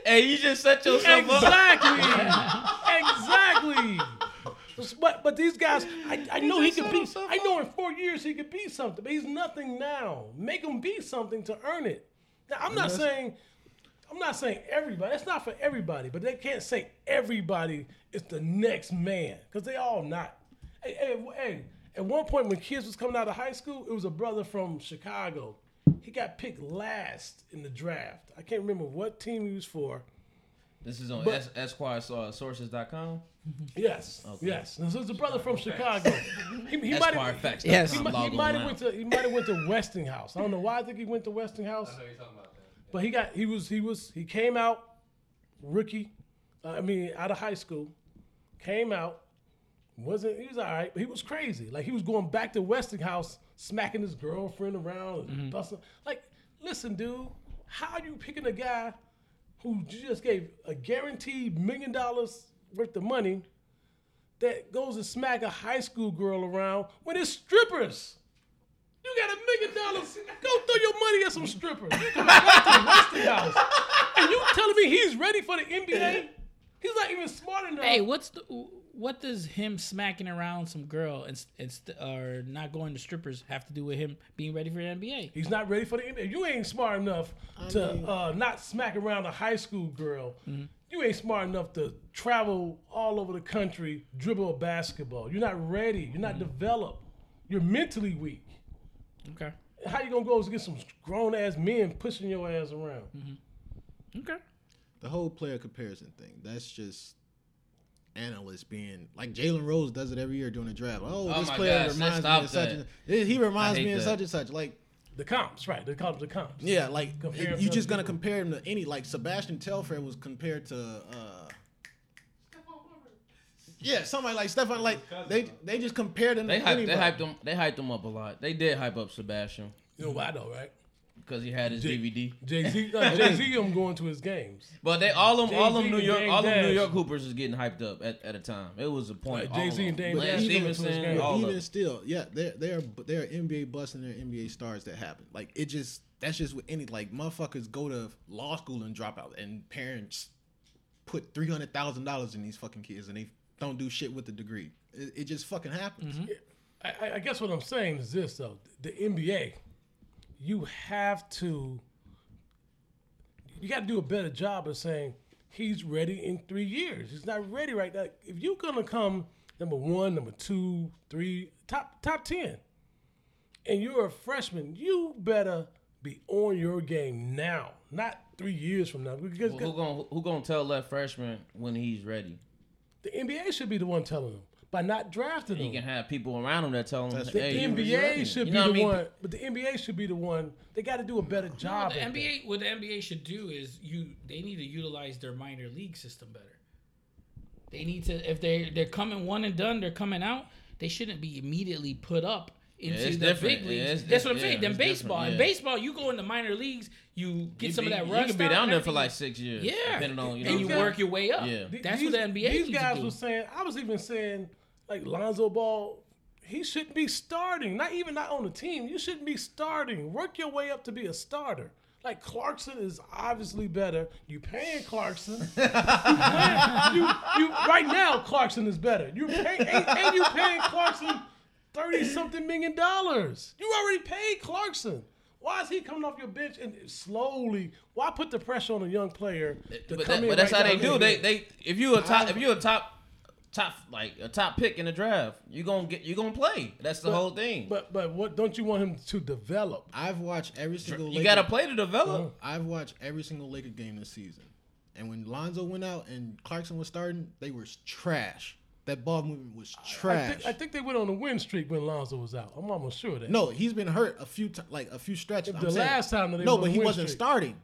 Hey, you just set yourself up. Exactly. exactly. But but these guys, I, I know he could be. I know in four years he could be something, but he's nothing now. Make him be something to earn it. Now I'm not saying. I'm not saying everybody. That's not for everybody, but they can't say everybody is the next man because they all not. Hey, hey, hey, at one point when kids was coming out of high school, it was a brother from Chicago. He got picked last in the draft. I can't remember what team he was for. This is on But- es- Esquire uh, sources.com. Yes, yes. This is a brother from Chicago. He, he might Esquire have. facts. Yes. He, I'm might- he might have went to he might have went to Westinghouse. I don't know why I think he went to Westinghouse. I know you're talking about that. Yeah. But he got he was he was he came out rookie, uh, I mean out of high school, came out wasn't he was all right, but he was crazy. Like he was going back to Westinghouse, smacking his girlfriend around and mm-hmm. busting. Like, listen, dude, how are you picking a guy who just gave a guaranteed million dollars worth of money that goes to smack a high school girl around when it's strippers? You got a million dollars. Go throw your money at some strippers. You coming back to the Westinghouse. And you telling me he's ready for the NBA? He's not even smart enough. Hey, what's the what does him smacking around some girl and, and st- or not going to strippers have to do with him being ready for the NBA? He's not ready for the NBA. You ain't smart enough to uh, not smack around a high school girl. Mm-hmm. You ain't smart enough to travel all over the country, dribble a basketball. You're not ready. You're not mm-hmm. developed. You're mentally weak. Okay. How you gonna go get some grown ass men pushing your ass around? Mm-hmm. Okay. The whole player comparison thing. That's just analysts being like Jalen Rose does it every year during the draft. Oh, Oh this player gosh, reminds me stop of such and he reminds me of that. such and such. Like The comps, right? They call them the comps. yeah, like Compare you to just gonna people. compare him to any like Sebastian Telfair was compared to uh yeah, somebody like Stephon like they they just compared him They to hyped, they anybody. hyped him. They hyped him up a lot. They did hype up Sebastian You know why though, right? Because he had his J- DVD. Jay Z, uh, Jay Z, I'm going to his games. But they all them all them New York Dame all them New York Hoopers is getting hyped up at, at a time. It was a point. Right, Jay-Z and of them. Dame Lance even Stephenson, all even still, yeah, there there are there are NBA busts and there are NBA stars that happen. Like it just that's just with any like motherfuckers go to law school and drop out, and parents put three hundred thousand dollars in these fucking kids, and they don't do shit with the degree. It, it just fucking happens. I, I- I guess what I'm saying is this though: the NBA, you have to, you got to do a better job of saying he's ready in three years. He's not ready right now. If you're gonna come number one, number two, three, top top ten, and you're a freshman, you better be on your game now, not three years from now. Because Who gonna who gonna tell that freshman when he's ready? the NBA should be the one telling them by not drafting He him. can have people around him that tell him, That's The "Hey, you- NBA should You be know the what I mean? one, but the NBA should be the one. They got to do a better No, job. the at that. NBA, what the NBA should do is you they need to utilize their minor league system better. They need to if they they're coming one and done, they're coming out. They shouldn't be immediately put up into it's the different. big leagues. Yeah, That's what I'm saying. yeah, Then baseball, different, in baseball, you go into minor leagues, you get You some be- of that You can be down there for like six years. yeah, depending on you know. and you got- work your way up. Yeah. That's these, what the NBA These needs guys to were saying. I was even saying, like Lonzo Ball, he shouldn't be starting. Not even not on the team. You shouldn't be starting. Work your way up to be a starter. Like Clarkson is obviously better. You paying Clarkson. you, paying, you, you right now Clarkson is better. You pay and, and you paying Clarkson thirty something million dollars. You already paid Clarkson. Why is he coming off your bench and slowly? Why put the pressure on a young player to But, come that, in but that's right how they do. They they if you a top if you a top top like a top pick in the draft, you gonna get you gonna play. That's the whole thing. But but what don't you want him to develop? I've watched every single. you Laker- gotta play to develop. Uh-huh. I've watched every single Laker game this season, and when Lonzo went out and Clarkson was starting, they were trash. That ball movement was I trash. think, I think they went on a win streak when Lonzo was out. I'm almost sure of that. no, he's been hurt a few times, like a few stretches. The I'm saying- last time that they no, but he wasn't streak. starting.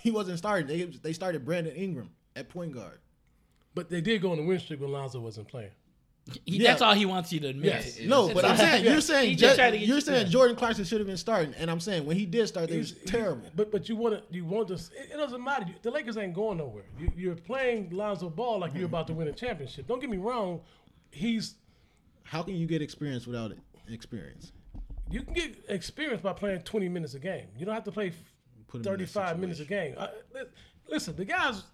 He wasn't starting. They they started Brandon Ingram at point guard. but they did go on a win streak when Lonzo wasn't playing. He, Yeah. That's all he wants you to admit. Yes. No, but I'm saying you're saying He just tried to get you're you- saying. Jordan Clarkson should have been starting, and I'm saying when he did start, they was terrible. But but you want to you want to. It, it doesn't matter. The Lakers ain't going nowhere. You, you're playing Lonzo Ball like you're about to win a championship. Don't get me wrong. He's How can you get experience without it? Experience. you can get experience by playing 20 minutes a game. You don't have to play Put him in that 35 minutes a game. Uh, li- listen, the guys.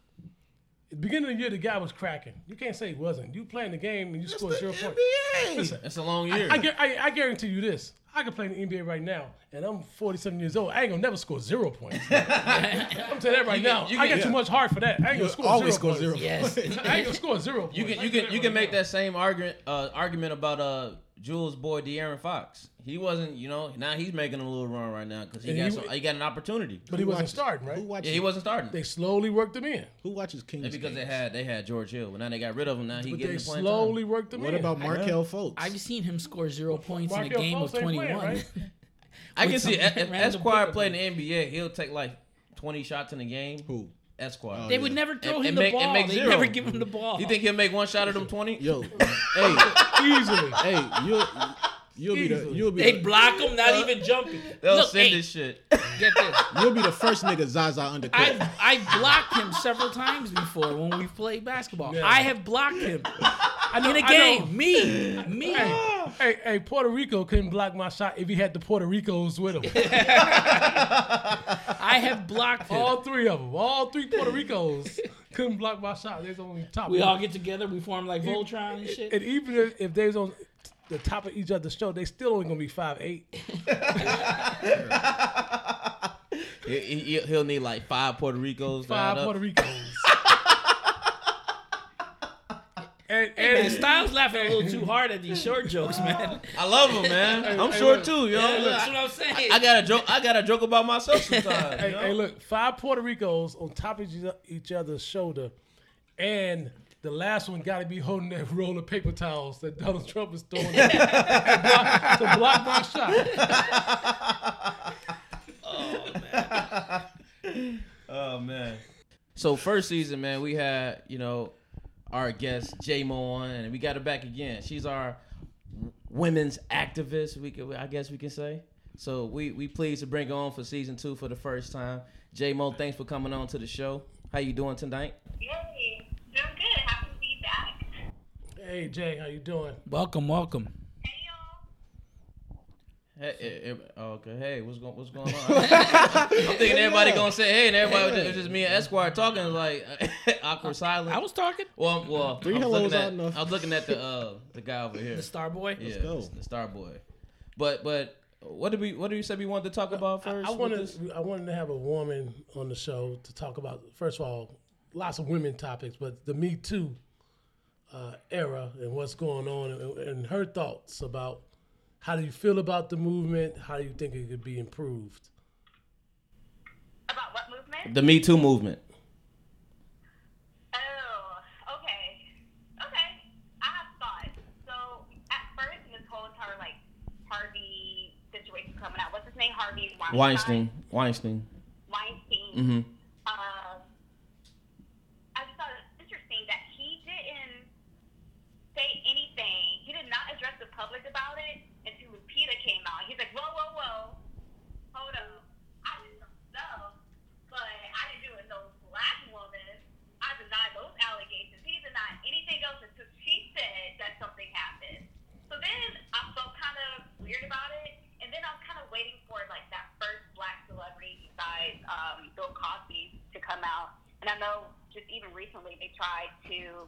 At the beginning of the year, the guy was cracking. You can't say he wasn't. You playing the game and you score zero points. NBA. Listen, It's a long year. I, I, I guarantee you this. I can play in the NBA right now, and I'm 47 years old. I ain't gonna never score zero points. I'm telling that right You now. can- you I can- got too much heart for that. I ain't gonna score always zero score points. zero. Yes. I ain't gonna score zero. You points. can you can you can make that same argument uh, argument about uh Jules' boy De'Aaron Fox. He wasn't, you know. Now he's making a little run right now because he got he some, he got an opportunity. But he wasn't watches- starting, Who right? watches? Yeah, he wasn't starting. They slowly worked him in. Who watches Kings? That's because they had they had George Hill, but now they got rid of him. Now he But getting they the playing slowly time. worked him What in. What about Markelle Fultz? I've seen him score zero points in a Markelle game of Fultz ain't playing, 21. right? I can see if Esquire pickup played in the NBA. He'll take like twenty shots in a game. Who? Esquire. Oh, they Oh, would never throw And- him and the make- and ball. make They zero. never give him the ball. You think he'll make one shot of them twenty? Yo, hey, Easily. hey, you'll you'll be the you'll be they the, block him, not even jumping. They'll Look, send hey, this shit. get this. you'll be the first nigga Zaza undercut. I I blocked him several times before when we played basketball. Yeah. I have blocked him I know, in a I know. game. Me, me. Hey, hey, hey, Puerto Rico couldn't block my shot if he had the Puerto Ricos with him. I have blocked him. all three of them, all three Puerto Ricos couldn't block my shot. They's only top. We all get together. We form like Voltron and shit. and even if, if they's on the top of each other's show, they still only gonna be five eight. He, he'll need like five Puerto Ricos. Five. Puerto Ricos. and, Man, and Styles laughing a little too hard at these short jokes, man. I love them, man. I'm hey, short look. too, yo. Yeah, Look, that's what I'm saying. I got a joke. I got a joke about myself sometimes. hey, hey, look, five Puerto Ricos on top of each other's shoulder, and the last one got to be holding that roll of paper towels that Donald Trump is throwing at- at block- to block my shot. Oh man. Oh man. So first season, man, we had you know our guest J Mo on, and we got her back again. She's our women's activist. We could, I guess we can say. So we we pleased to bring her on for season two for the first time. J Mo, thanks for coming on to the show. How you doing tonight? Yay. Doing good. Happy to be back. Hey Jay, how you doing? welcome, welcome. Hey, y'all. Hey, oh, okay. Hey, what's going what's going on? I'm thinking everybody gonna say hey, and everybody it's just me and Esquire talking like awkward silence. I was talking. well, well. Three I was hellos looking out at enough. I was looking at the uh the guy over here. The Star Boy. Yeah, go. the Star Boy. But but what did we what did you say we wanted to talk about first? I with wanted this? I wanted to have a woman on the show to talk about first of all lots of women topics, but the Me Too uh, era and what's going on and, and her thoughts about how do you feel about the movement? How do you think it could be improved? About what movement? the Me Too movement. Oh, okay. Okay. I have thoughts. So, at first, this whole entire, like, Harvey situation coming out. What's his name? Harvey Weinstein. Weinstein. Weinstein. Mm-hmm. Um, I just thought it was interesting that he didn't say anything. He did not address the public about it until Lupita came out. He's like, whoa, whoa, whoa, hold up. I did some stuff, but I didn't do it no black woman. I deny those allegations. He denied anything else until she said that something happened. So then I felt kind of weird about it, and then I was kind of waiting for like that first black celebrity um, Bill Cosby to come out. And I know just even recently they tried to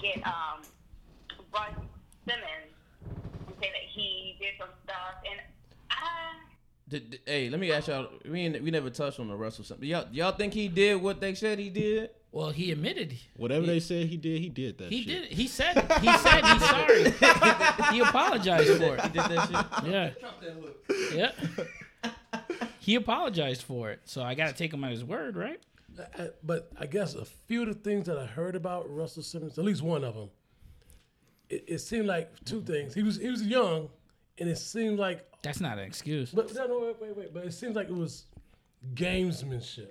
get um, Russ Simmons and say that he did some stuff, and I. Did, did- hey, let me ask y'all. We ain't- we never touched on the Russell. Something. Y'all y'all think he did what they said he did? Well, he admitted Whatever they said he did, he did that. he shit. did. He said he said he's sorry. he apologized for it. He did that shit. Yeah. Yeah. He apologized for it. So I got to take him at his word, right? I- but I guess a few of the things that I heard about Russell Simmons, at least one of them, it, it seemed like two things. He was he was young, and it seemed like, That's not an excuse. but no, no, wait, wait, wait. But it seems like it was gamesmanship.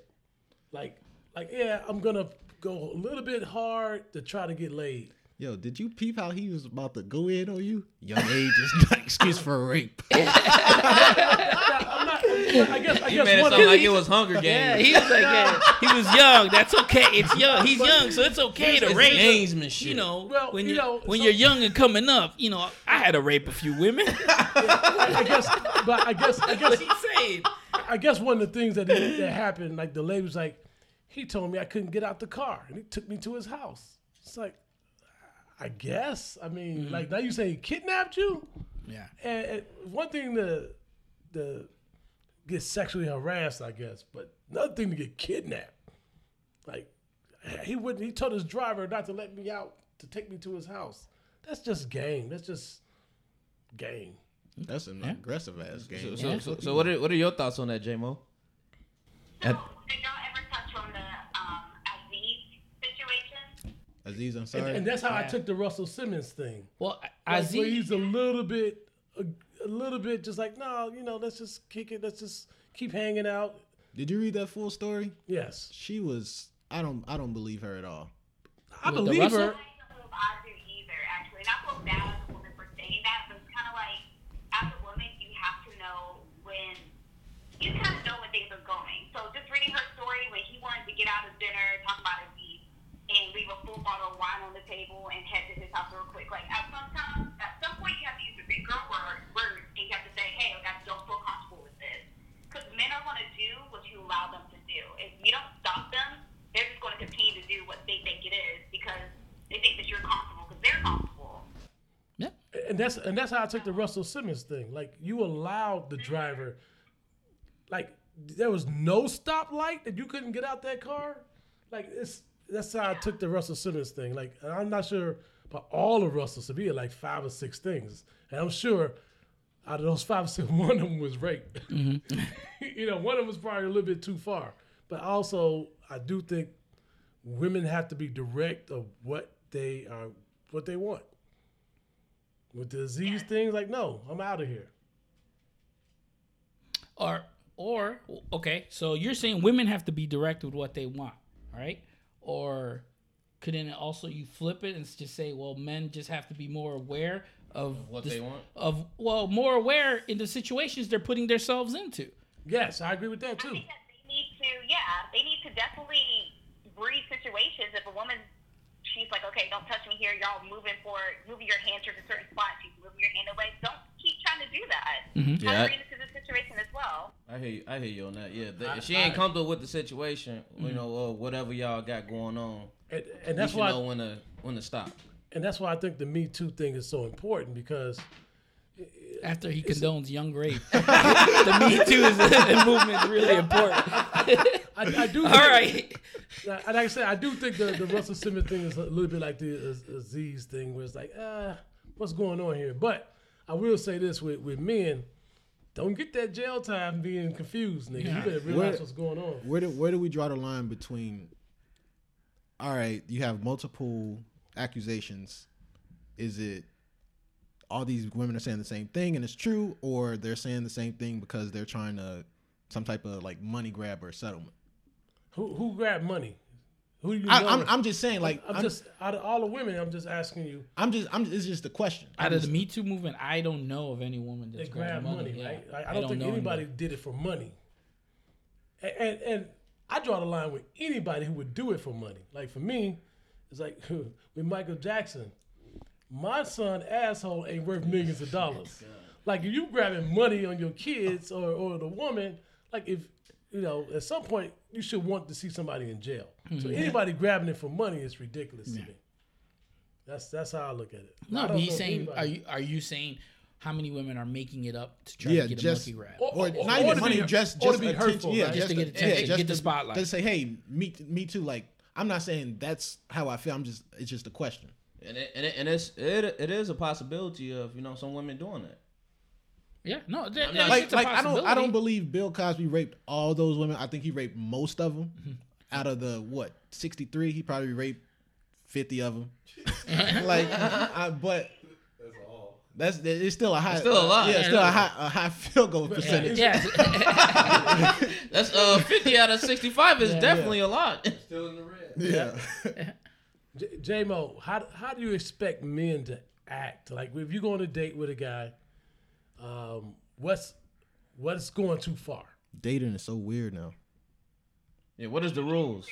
Like, like yeah, I'm gonna go a little bit hard to try to get laid. Yo, did you peep how he was about to go in on you? Young age is not excuse for rape. I'm not. I guess. I He guess made it one sound like it was Hunger Yeah, Games. he was like, yeah, he was young. That's okay. It's young. He's young, so it's okay to It's rape. gamesmanship. You know, Well, when you you know, when so- you're young and coming up, you know, I had to rape a few women. I guess. But I guess. I guess. what he's saying. I guess one of the things that that happened, like the lady was like, he told me I couldn't get out the car, and he took me to his house. It's like, I guess. I mean, mm-hmm. like now you say he kidnapped you, Yeah. and, and one thing to to get sexually harassed, I guess, but another thing to get kidnapped. Like he wouldn't. He told his driver not to let me out to take me to his house. That's just game. That's just game. That's an aggressive ass game. So, so, so what are what are your thoughts on that, J Mo? So, Aziz, I'm And, sorry. and that's how I took the Russell Simmons thing. Well, Like, Aziz, where he's a little bit, a, a little bit, just like no, you know, let's just kick it. Let's just keep hanging out. Did you read that full story? Yes, She was. I don't. I don't believe her at all. I With believe her. I don't know if I do either, actually. Not so bad as a woman for saying that, but it's kind of like, as a woman, you have to know when, you kind of know when things are going. So just reading her story when he wanted to get out of dinner, talk about Aziz, and leave a full bottle of wine on the table and head to his house real quick. Like, at some time, at some point, you have to use the big girl word, words, and you have to say, hey, like, I don't feel comfortable with this. Because men are going to do what you allow them to do. If you don't stop them, they're just going to continue to do what they think it is because they think that you're comfortable because they're comfortable. yeah. and that's and that's how I took the Russell Simmons thing. Like you allowed the driver, like there was no stoplight that you couldn't get out that car. Like it's that's how I took the Russell Simmons thing. Like I'm not sure about all of Russell Simmons. Like five or six things, and I'm sure out of those five or six, one of them was rape. Mm-hmm. you know, one of them was probably a little bit too far. But also, I do think women have to be direct of what they are, what they want. With the Aziz things, like, no, I'm out of here. Or or okay, so you're saying women have to be direct with what they want, right? Or couldn't it also you flip it and just say, well, men just have to be more aware of What this- they want? of well, more aware in the situations they're putting themselves into. Yes, I agree with that I too. think that they need to, yeah, they need to definitely breed situations. If a woman, she's like, okay, don't touch me here. Y'all moving forward, moving your hand to a certain spot. She's moving your hand away. Don't keep trying to do that. Mm-hmm. Yeah, Have I- to read into the situation as well. I hear you, I hear you on that. Yeah, the, I- if she ain't I- comfortable with the situation, you know, or whatever y'all got going on, And, and that's that's you why, know when to when to stop. and that's why I think the Me Too thing is so important because After he condones young rape, the Me Too is the movement is really important. I, I do. All right, Like like I said, I do think the, the Russell Simmons thing is a little bit like the Az- Aziz thing, where it's like, ah, what's going on here? But I will say this with, with men, don't get that jail time being confused, nigga. You better realize Where- what's going on. Where do where do we draw the line between? All right, you have multiple accusations. Is it all these women are saying the same thing and it's true, or they're saying the same thing because they're trying to some type of like money grab or settlement? Who who grabbed money? Who do you I, know? I'm I'm just saying like I'm, I'm, just out of all the women, I'm just asking you. I'm just I'm it's just a question. out I'm of the Me Too movement, I don't know of any woman They that's grab grabbed money, yeah. right? I, I don't, think know anybody anybody. did it for money. And, and and I draw the line with anybody who would do it for money. Like for me, it's like with Michael Jackson. My son asshole ain't worth millions of dollars. Oh like if you grabbing money on your kids or, or the woman, like if you know, at some point you should want to see somebody in jail. So mm-hmm. anybody grabbing it for money is ridiculous to me. That's that's how I look at it. No, but don't he's saying, anybody- are you are you saying how many women are making it up to try Yeah, to get just- a monkey grab? Or- or, or- not or even to money, be- just or to be attention, hurtful, yeah, right? Just to get yeah, attention, just get the to- spotlight. Just say, hey, me, me too. Like, I'm not saying that's how I feel. I'm just, it's just a question. And it, and, it, and it's it, it is a possibility of you know some women doing that. Yeah, no, that, I'm that's not- Like, just like I don't, I don't believe Bill Cosby raped all those women. I think he raped most of them. Mm-hmm. Out of the what, 63, he probably raped 50 of them. like, I, but. That's it's still a high, still a lot. Yeah, it's still a high, a high field goal percentage. Yeah, That's uh fifty out of sixty five is definitely a lot. It's still in the red. Yeah. J- J-Mo, how how do you expect men to act? Like if you go on a date with a guy, um, what's what's going too far? Dating is so weird now. Yeah, what is the rules?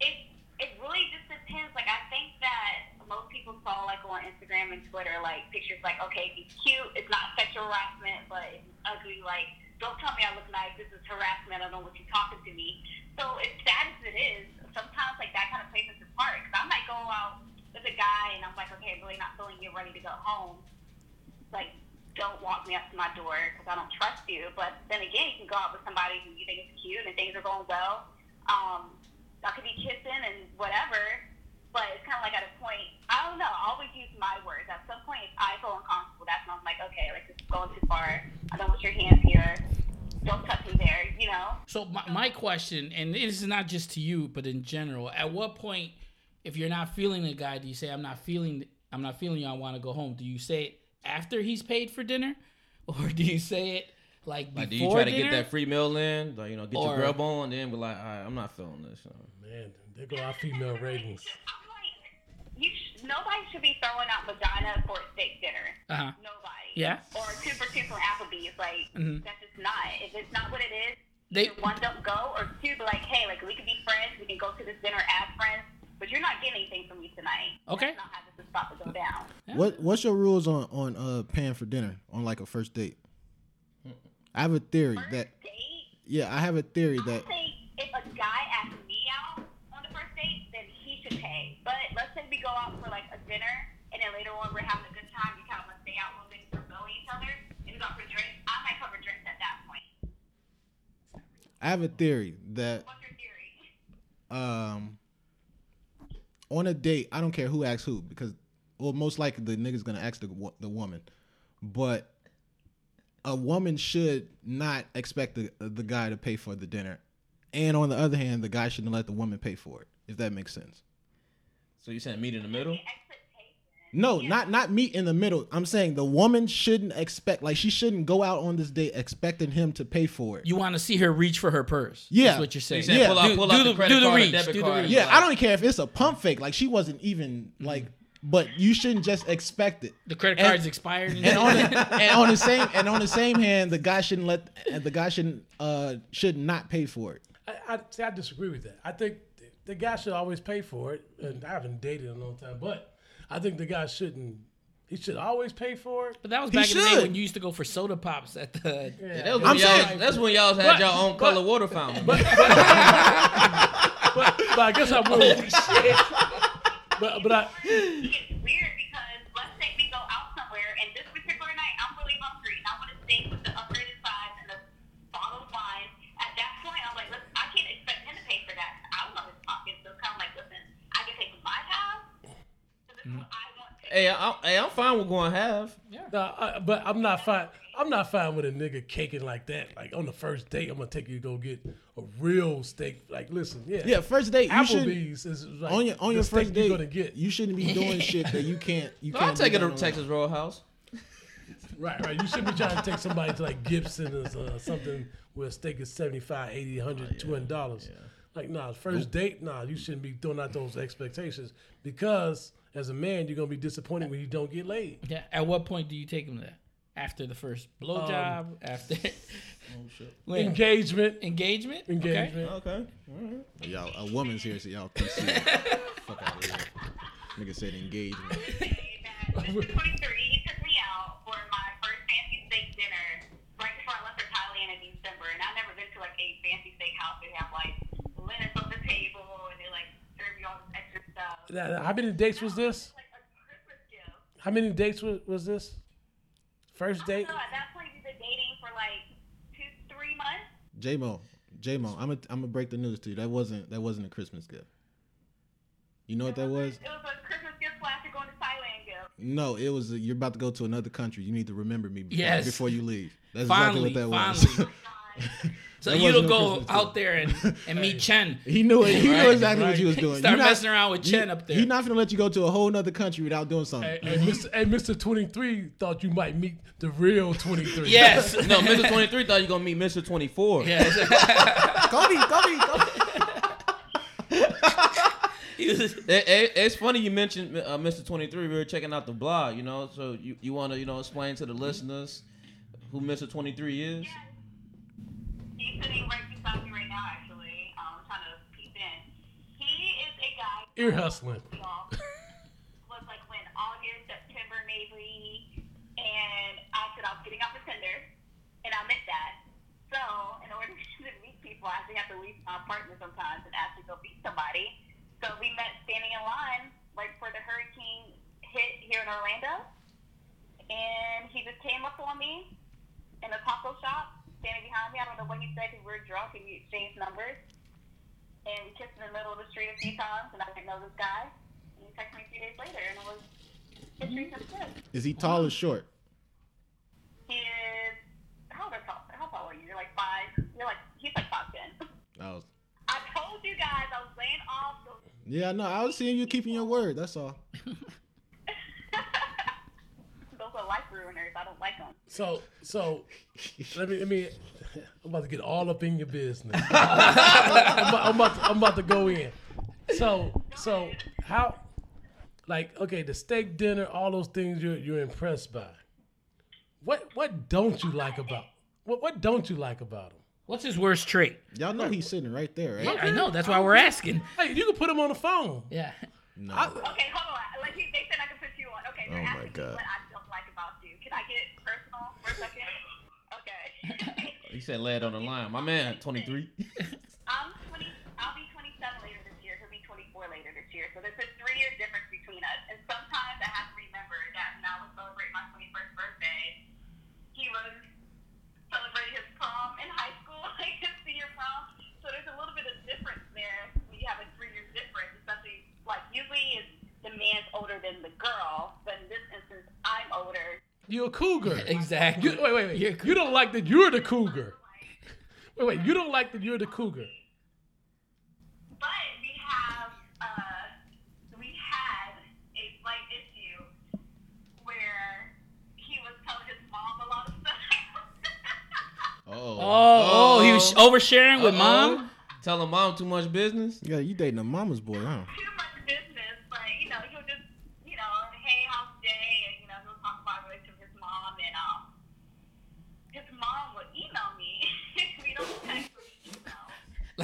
It it really just depends. Like I think that most people saw like on Instagram and Twitter like pictures like okay, if he's cute, it's not sexual harassment, but if he's ugly, like don't tell me I look nice. This is harassment. I don't want you're talking to me. So as sad as it is, sometimes like that kind of plays into part. Because I might go out with a guy and I'm like, okay, I'm really not feeling you, ready to go home. Like don't walk me up to my door because I don't trust you. But then again, you can go out with somebody who you think is cute and things are going well. Um, I could be kissing and whatever, but it's kind of like at a point, I don't know. I always use my words. At some point, I feel uncomfortable, That's that. And I'm like, okay, like this is going too far. I don't want your hands here. Don't touch me there. You know. So my, my question, and this is not just to you, but in general, at what point, if you're not feeling the guy, do you say I'm not feeling, I'm not feeling you, I want to go home? Do you say it after he's paid for dinner, or do you say it like before Like, do you try to get that free meal in? Like, you know, get Or- your grub on, and then be like, all right, I'm not feeling this. you. Man, there go our female ratings. You sh- nobody should be throwing out vagina for a steak dinner. Uh-huh. Nobody. Yeah. Or two for two from Applebee's. Like Mhm. that's just not. If it's not what it is, They- one don't go, or two be like, hey, like we can be friends. We can go to this dinner as friends, but you're not getting anything from me tonight. Okay. That's not how this is about to go down. What What's your rules on on uh paying for dinner on like a first date? I have a theory First that date. yeah, I have a theory I that think if a guy asks me out on the first date, then he should pay. But let's say we go out for like a dinner, and then later on we're having a good time. You kind of want to stay out a little bit and get to each other, and we go out for drinks. I might cover drinks at that point. I have a theory that What's your theory? um on a date, I don't care who asks who because well, most likely the nigga's gonna ask the the woman, but a woman should not expect the the guy to pay for the dinner, and on the other hand, the guy shouldn't let the woman pay for it. If that makes sense. So you saying meet in the middle? Expectation. No, not not meet in the middle. I'm saying the woman shouldn't expect like she shouldn't go out on this date expecting him to pay for it. You want to see her reach for her purse? Yeah. That's what you're saying. Yeah. pull out, Do- pull do out the, the- credit do the card, reach, debit do the card. reach. yeah, I don't care if it's a pump fake. Like she wasn't even like, but you shouldn't just expect it. The credit And- card's expired. And, And on the, and on the same and on the same hand, the guy shouldn't let the guy shouldn't uh should not pay for it. I, I, see, I disagree with that. I think the guy should always pay for it. And I haven't dated in a long time, but I think the guy shouldn't. He should always pay for it. but that was He back in the day when you used to go for soda pops at the. Yeah, that was I'm when y'all, saying- that's when y'all had But- your own but- color water fountain. But, but I guess I will. But but I It's weird hey, I, hey, I'm fine with going half. No, I, but I'm not fine. I'm not fine with a nigga caking like that. Like on the first date, I'm gonna take you to go get a real steak. Like, listen, yeah, Yeah, first date you Applebee's is like on your on the your first date you're gonna get. you shouldn't be doing shit that you can't you No, can't. I'll take it to that on- Texas Roadhouse. Right, right. You shouldn't be trying to take somebody to like Gibson or uh, something where a steak is 75 80 100 200 dollars. Like, nah, first date, nah, you shouldn't be throwing out those expectations because as a man, you're gonna be disappointed when you don't get laid. Yeah. At what point do you take him there? After the first blowjob? Um, after When? Engagement, engagement? Okay. engagement. Okay. Y'all, a woman's here, so y'all PC. Fuck out of here. Nigga said engagement. that Mr. 23 he took me out for my first fancy steak dinner right before I left for Thailand in December. And I've never been to like a fancy steak house. They have like linens on the table and they like serve you all this extra stuff. Now, How many dates was this? Like a Christmas gift. How many dates was, was this? First date? So at that point, we've been dating for like two, three months. J Mo, J Mo, I'm gonna I'm gonna break the news to you. That wasn't that wasn't a Christmas gift. You know what that was? It was a Christmas gift slash you're going to Thailand gift. No, it was a, you're about to go to another country. You need to remember me before, Yes. before you leave. That's Finally, exactly what that was. finally. So That you wasn't go Christmas out gift. there and, and meet Chen. he knew it. He knew Right, exactly what right. you was doing. Start You're not- messing around with Chen up there. He's not gonna let you go to a whole other country without doing something. Hey, hey, Mr. Hey, Mr. 23 thought you might meet the real 23. Yes. No, Mr. 23 thought you gonna meet Mr. 24. Yes. Kobe, Kobe, Kobe. He was- It- it- it's funny you mentioned uh, Mr. 23. We were checking out the blog, you know. So you, you want to you know explain to the listeners who Mr. 23 is? He's sitting right beside me right now, actually. Um, trying to peep in. He is a guy. Ear hustling. Was like when August, September, maybe, and I said I was getting off the Tinder, and I meant that. So, in order to meet people, I actually have to leave my apartment sometimes and actually go meet somebody. So we met standing in line right before the hurricane hit here in Orlando, and he just came up on me in a taco shop, standing behind me. I don't know what he said because we were drunk and we exchanged numbers. And we kissed in the middle of the street a few times, and I didn't know this guy. And he texted me a few days later, and it was history to the Is he tall or short? He is. How tall? How tall are you? You're like five. You're like he's like five ten. Oh. I told you guys I was laying off. The- yeah, no, I was seeing you keeping your word. That's all. I don't like them. So so let me let me. I'm about to get all up in your business. I'm, about- I'm about to, I'm about to go in. So so how like okay the steak dinner all those things you're you're impressed by. What what don't you like about what what don't you like about him? What's his worst trait? Y'all know he's sitting right there, right? I know. That's why we're asking. Hey, you can put him on the phone. Yeah. No. I- Okay, hold on. Like he, they said I can put you on. Okay, they're Oh my asking God. Me I don't like about you. Get personal for a second? Okay. He said lay it on the line. My man, 23. I'm 20. I'll be 27 later this year. He'll be 24 later this year. So there's a three-year difference between us. And sometimes I have to remember that when I was celebrating my 21st birthday, he was celebrating his prom in high school, like his senior prom. So there's a little bit of difference there when you have a three-year difference, especially like usually is the man's older than the girl, but in this instance, I'm older. You're a cougar. Exactly. You, wait, wait, wait. You're you don't like that you're the cougar. Wait, wait. You don't like that you're the cougar. But we have, uh, we had a slight issue where he was telling his mom a lot of stuff. Oh. Oh, oh, he was oversharing with Uh-oh. mom. Telling mom too much business. Yeah, you dating a mama's boy, huh?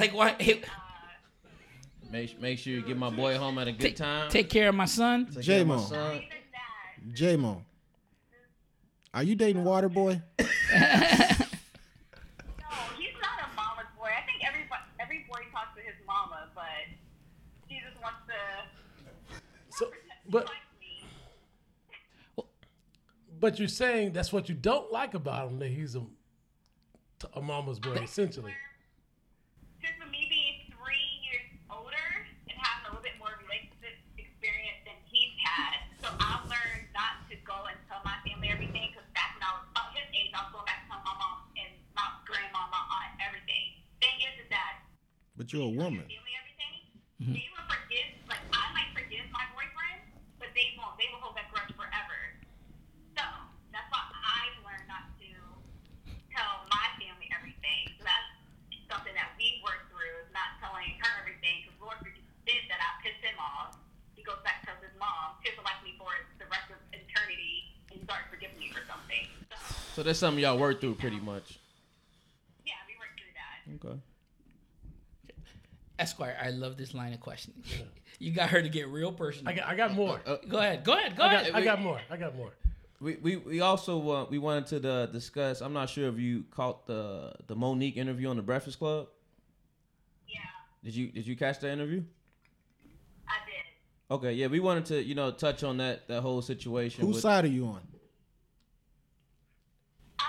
Like, why? Hey, Make, make sure you get my boy home at a good time. take care of my son. Take care of my J-Mo. son. J-Mo. Are you dating Waterboy? No, he's not a mama's boy. I think every every boy talks to his mama, but he just wants to So, but but you're saying that's what you don't like about him that he's a a mama's boy essentially. Just for me being three years older and having a little bit more relationship experience than he's had, so I've learned not to go and tell my family everything. Because back when I was about his age, I was going back to tell my mom and my grandma, my aunt, everything. Thing is, is that But you're a woman. family everything. Mm-hmm. They will forgive, like I might forgive my boyfriend, but they won't. They will hold that grudge forever. So that's why I've learned not to tell my family everything. So that's something that we work through is not telling her everything. Because Lord forbid that I piss him off. He goes back tells his mom, feels like me for the rest of eternity, and starts forgiving me for something. So So that's something y'all work through pretty much. yeah, we work through that. Okay. Esquire, I love this line of questioning. You got her to get real personal. I got I got more. go ahead. Go ahead. Go I ahead. I got more. I got more. We, we, we also uh, we wanted to uh, discuss. I'm not sure if you caught the the Monique interview on the Breakfast Club. Yeah, Did you did you catch the interview? I did. Okay, yeah, we wanted to you know touch on that that whole situation. Whose with- side are you on? Uh,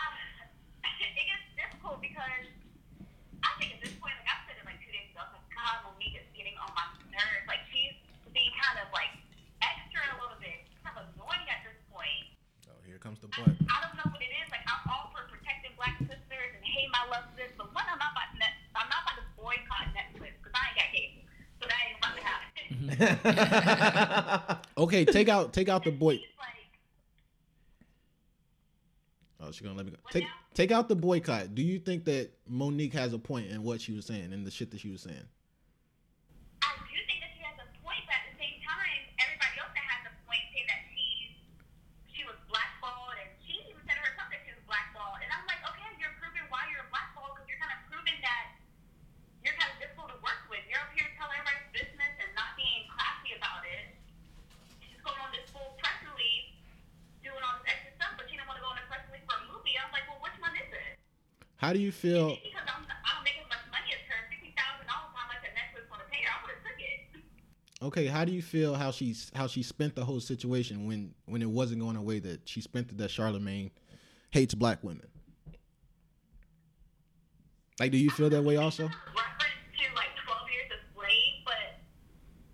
it gets difficult because I think at this point, like I said it like two days ago, like God, Monique is getting on my nerves. Like she's being kind of like extra a little bit, kind of annoying at this point. Oh, here I. I don't know what it is. Like I'm all for protecting black sisters and hey, my love sis, but one, I'm not about to net, I'm not about to boycott Netflix because I ain't got cable, so that ain't about to happen. Mm-hmm. Okay, take out take out the boy. Oh, she's gonna let me go. Take take out the boycott. Do you think that Monique has a point in what she was saying and the shit that she was saying? I do think that she has a point, but at the same time, everybody else that has a point saying that she's she was blackballed, and she even said herself that she was blackballed. And I'm like, okay, you're proving why you're blackballed because you're kind of proving that you're kind of difficult to work with. You're up here telling everybody's business and not being classy about it. She's going on this full press release, doing all this extra stuff, but she didn't want to go on a press release for a movie. I'm like, well, which one is it? How do you feel? Because I'm, I don't make as much money as her. Fifty thousand dollars, how much that Netflix want to pay her? I would do you feel? Okay, how do you feel how she's how she spent the whole situation when when it wasn't going away that she spent it that Charlamagne hates black women? Like, do you feel that way also? reference to like 12 years a slave, but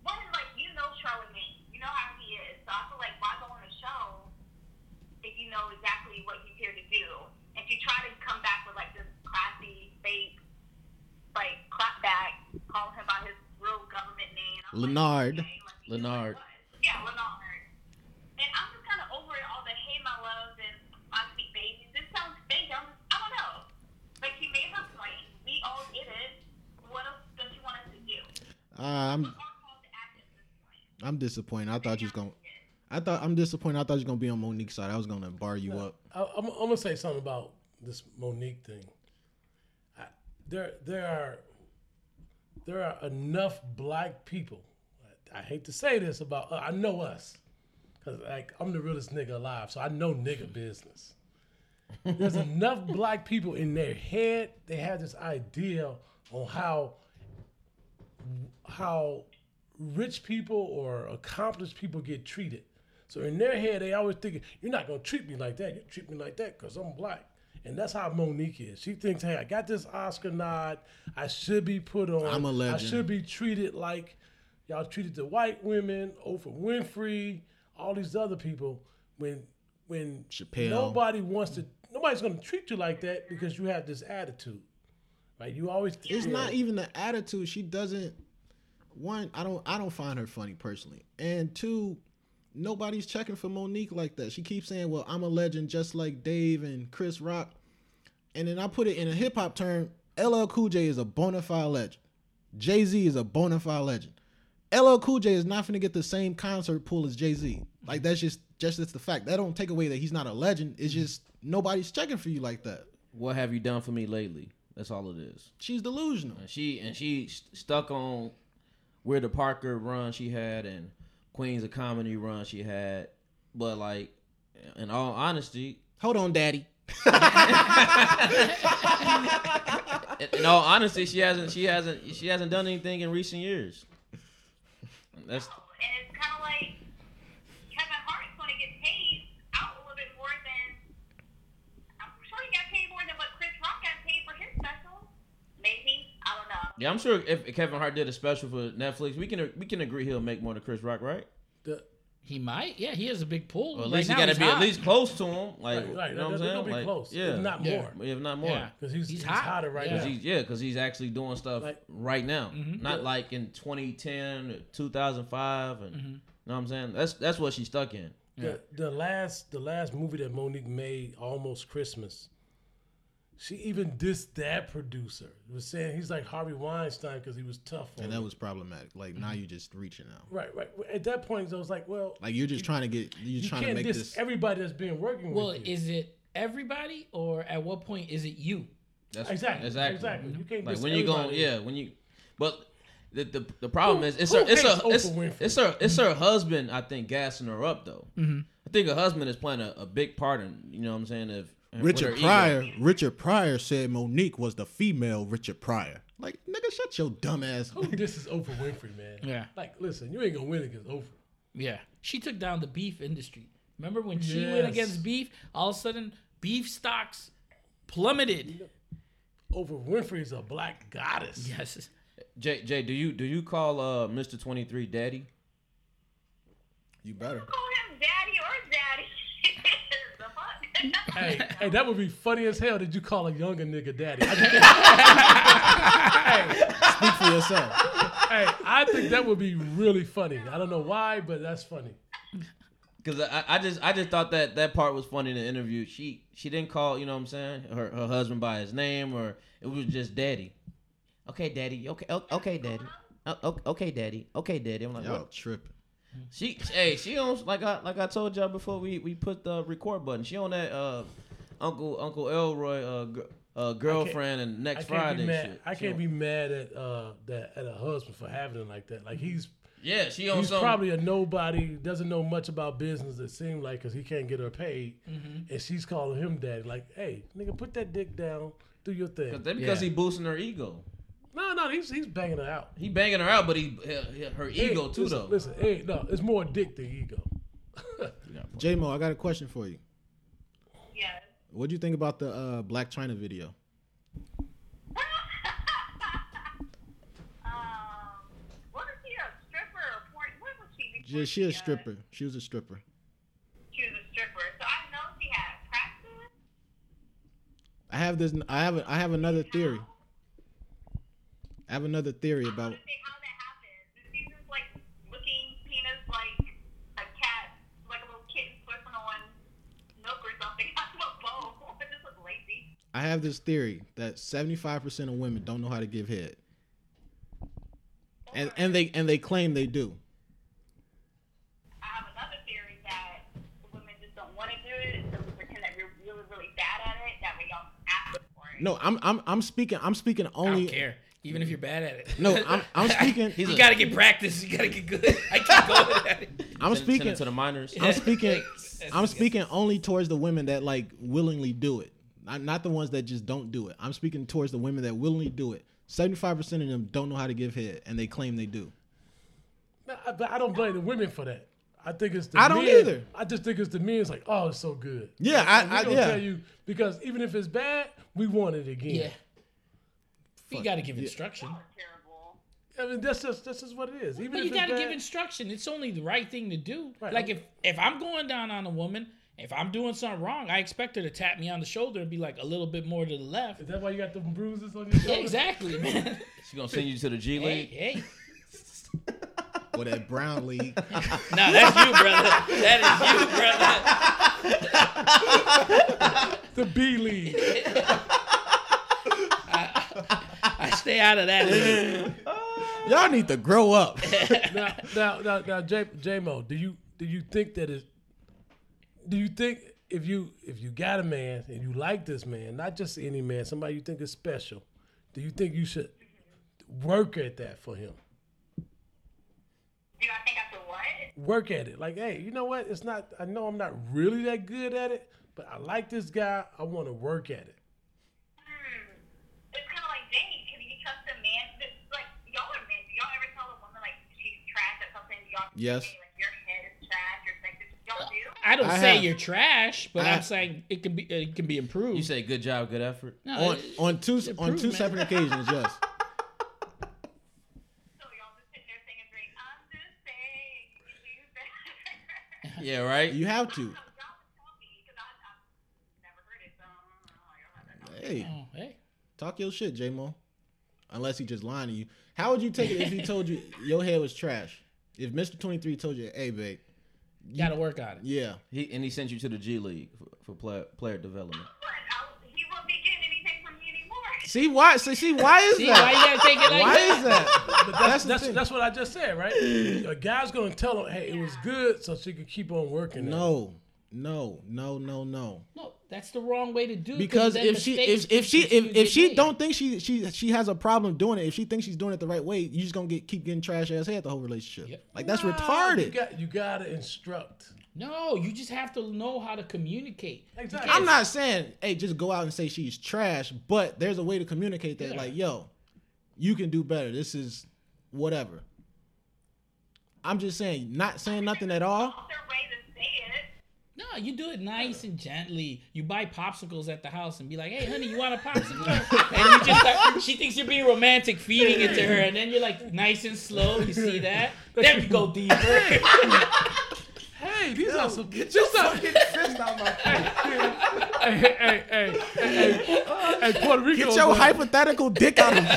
one is like you know Charlamagne, you know how he is. So I feel like why go on a show if you know exactly what he's here to do? If you try to come back with like this classy, fake, like clap back, call him by his real government name. I'm Leonard. Leonard. Yeah, Leonard. And I'm just kind of over it, all the hey, my loves, and my sweet babies. This sounds fake. I'm I don't know. Like, she made her point. We all get it. What else does she want us to do? Uh, I'm Our call to action at this point. I'm disappointed. I thought you was gonna. I thought I'm disappointed. I thought you was gonna be on Monique's side. I was gonna bar you up. I, I'm, I'm gonna say something about this Monique thing. I, there, there are, there are enough black people. I, I hate to say this about. Uh, I know us, cause like I'm the realest nigga alive, so I know nigga business. There's enough black people in their head. They have this idea on how, how rich people or accomplished people get treated. So in their head, they always thinking, "You're not gonna treat me like that. You treat me like that because I'm black." And that's how Monique is. She thinks, "Hey, I got this Oscar nod. I should be put on. I'm a I legend." should be treated like y'all treated the white women, Oprah Winfrey, all these other people. When when Chappelle. nobody wants to, nobody's gonna treat you like that because you have this attitude, right? You always It's not even the attitude. She doesn't. One, I don't. I don't find her funny personally. And two, nobody's checking for Monique like that. She keeps saying, "Well, I'm a legend, just like Dave and Chris Rock." And then I put it in a hip hop term. LL Cool J is a bona fide legend. Jay Z is a bona fide legend. LL Cool J is not gonna get the same concert pool as Jay Z. Like that's just just that's the fact. That don't take away that he's not a legend. It's mm-hmm. just nobody's checking for you like that. What have you done for me lately? That's all it is. She's delusional. And she and she st- stuck on where the Parker run she had and Queens of Comedy run she had. But like, in all honesty, Hold on, Daddy. in, in all honesty, she hasn't she hasn't she hasn't done anything in recent years. That's And it's kind of like Kevin Hart's going to get paid out a little bit more than. I'm sure he got paid more than what Chris Rock got paid for his special. Maybe. I don't know. Yeah. I'm sure if Kevin Hart did a special for Netflix, we can we can agree he'll make more than Chris Rock, right? the, He might. Yeah, he has a big pull. Or at Right least he got to he's be at least close to him. Like, right, right. you know what I'm saying? gonna be Like, close. Yeah, if not Yeah. more, if not more. Yeah. because he's, He's he's, hot. hotter right Cause now. he's yeah, because he's actually doing stuff Like- right now, Mm-hmm. not like in 2010, 2005, and you know what I'm saying. That's that's what she's stuck in. The, the last the last movie that Monique made, Almost Christmas, she even dissed that producer. Was saying he's like Harvey Weinstein because he was tough on And him. that was problematic. Like now you're just reaching out. right, right. At that point, I was like, well, Like you're just trying to get you're you trying to can't make diss this. everybody that's been working Well, with you. is it everybody, or at what point is it you? That's exactly, exactly. exactly. You can't Like diss when you go, everybody. yeah, when you, but the the, the problem Who- is it's her it's hates her it's, Oprah it's her it's her husband. I think gassing her up though. Mm-hmm. I think her husband is playing a, a big part in you know what I'm saying. If with her Richard ego. Pryor, Richard Pryor said Monique was the female Richard Pryor. Like nigga, shut your dumb ass. Who this is Oprah Winfrey, man? Yeah. Like, listen, you ain't gonna win against Oprah. Yeah, she took down the beef industry. Remember when she went against beef? All of a sudden, beef stocks plummeted. Oprah Winfrey is a black goddess. Yes. Jay Jay, do you do you call uh Mr. 23 daddy? You better. Call him daddy or daddy. the fuck? Hey, hey, that would be funny as hell. Did you call a younger nigga daddy? I think, Speak for yourself. hey, I think that would be really funny. I don't know why, but that's funny. Because I, I just I just thought that that part was funny in the interview. She she didn't call you know what I'm saying her her husband by his name or it was just daddy. Okay, daddy. Okay, okay, daddy. O- o- Okay, daddy. Okay, daddy. I'm like, Y'all what? tripping. She hey she on like I like I told y'all before we we put the record button. She on that uh Uncle Uncle Elroy uh, gr- uh girlfriend and I next can't Friday be mad. shit. I She can't on- be mad at uh that at a husband for having it like that. Like he's Yeah, she on he's some probably a nobody, doesn't know much about business. It seemed like because he can't get her paid, and she's calling him daddy. Like, hey, nigga, put that dick down, do your thing. Cause, because Yeah. he boosting her ego. No, no, he's he's banging her out. He banging her out, but he her ego Hey, too listen, though. Listen, hey, no, it's more dick than ego. J Mo, I got a question for you. yes. What do you think about the uh, Blac Chyna video? um, wasn't she a stripper or porn? What was she? Yeah, she a uh, stripper. She was a stripper. She was a stripper. So I know she had practice. I have this. I have. I have another theory. I have another theory I about. I have this theory that 75% of women don't know how to give head. And and they and they claim they do. I have another theory that women just don't want to do it, so we pretend that we're really really bad at it, that we don't ask for it. No, I'm I'm I'm speaking I'm speaking only I don't care. Even if you're bad at it. No, I'm I'm speaking. you gotta get practice. You gotta get good. I keep going at it. I'm Send- send speaking. it to the minors. I'm speaking. I'm speaking only towards the women that like willingly do it, not not the ones that just don't do it. I'm speaking towards the women that willingly do it. Seventy five percent of them don't know how to give head, and they claim they do. I- uh, But I don't blame the women for that. I think it's the I don't men. either. I just think it's the men. It's like, oh, it's so good. Yeah, Like, I- we I- gonna yeah. tell you because even if it's bad, we want it again. Yeah. You gotta give instruction. Terrible. I mean, that's just that's just what it is. Even But you gotta give instruction. It's only the right thing to do. Right. Like if if I'm going down on a woman, if I'm doing something wrong, I expect her to tap me on the shoulder and be like a little bit more to the left. Is that why you got the bruises on your Yeah, shoulder? exactly, man. She gonna send you to the G League. hey. Or that brown league. No, that's you, brother. That is you, brother. The B league. I stay out of that. league. Y'all need to grow up. now, now, now, now, J, J-Mo, do you do you think that is? Do you think if you if you got a man and you like this man, not just any man, somebody you think is special, do you think you should work at that for him? Do I think I should what? Work at it, like, hey, you know what? It's not. I know I'm not really that good at it, but I like this guy. I want to work at it. Hmm. It's kind of like dating. Can you trust a man? that- Like, y'all are men. Do y'all ever tell a woman, like, she's trash at something? Do y'all Yes. say, like, your head is trash, your sex. Y'all do? I don't I say have- you're trash, but I- I'm saying it can be it can be improved. You say good job, good effort. no, on it- on two on two improvement. separate occasions, yes. So y'all just sit there saying, great, I'm just saying, you do that. Yeah, right. You have to. So y'all just tell me, because I've never heard it, so I don't know. Y'all have that Hey, Oh, hey. talk your shit, J Mo. Unless he just lying to you. How would you take it if he told you your hair was trash? If Mr. Twenty Three told you, "Hey, babe, Gotta work on it. yeah, He and he sent you to the G League for, for player player development. Oh, what? I'll, he won't be getting anything from me anymore. see why? See, see why is See why you that? gotta take it like Why that? is that? But That's that's that's, that's what I just said, right? A guy's gonna tell her, hey, it was good, so she could keep on working. at it. No, no, no, no, no. No, that's the wrong way to do. it, Because if she if, if she if, if she made. don't think she she she has a problem doing it, if she thinks she's doing it the right way, you just gonna get keep getting trash ass head the whole relationship. Yep. Like that's Nah, retarded. You got you gotta instruct. No, you just have to know how to communicate. Exactly. I'm not saying, hey, just go out and say she's trash, but there's a way to communicate that, Yeah. like, yo, you can do better. This is whatever. I'm just saying, not saying nothing at all. Their way to say it. No, you do it nice and gently. You buy popsicles at the house and be like, "Hey, honey, you want a popsicle?" and you just start, she thinks you're being romantic, feeding it to her, and then you're like, nice and slow. You see that? Then you go deeper. Hey, these are some. Get your fucking fist out my face. hey, hey, hey, hey, hey, hey, hey, Puerto Rico. Get your boy. hypothetical dick out of my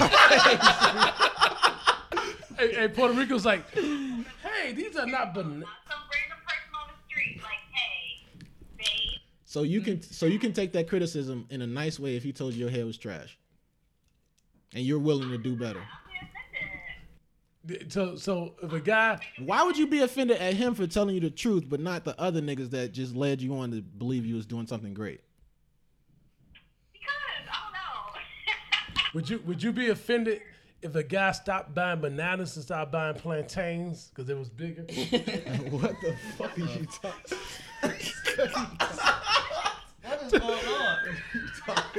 Hey, hey, Puerto Rico's like, hey, these are not banana. Some random person on the street, like, hey, babe. So you mm-hmm. can so you can take that criticism in a nice way if he told you your hair was trash. And you're willing to do better. I'll be offended. So, so if a guy, Why would you be offended at him for telling you the truth, but not the other niggas that just led you on to believe you was doing something great? Because, I don't know. would you would you be offended if a guy stopped buying bananas and started buying plantains because it was bigger? what the fuck are you talking?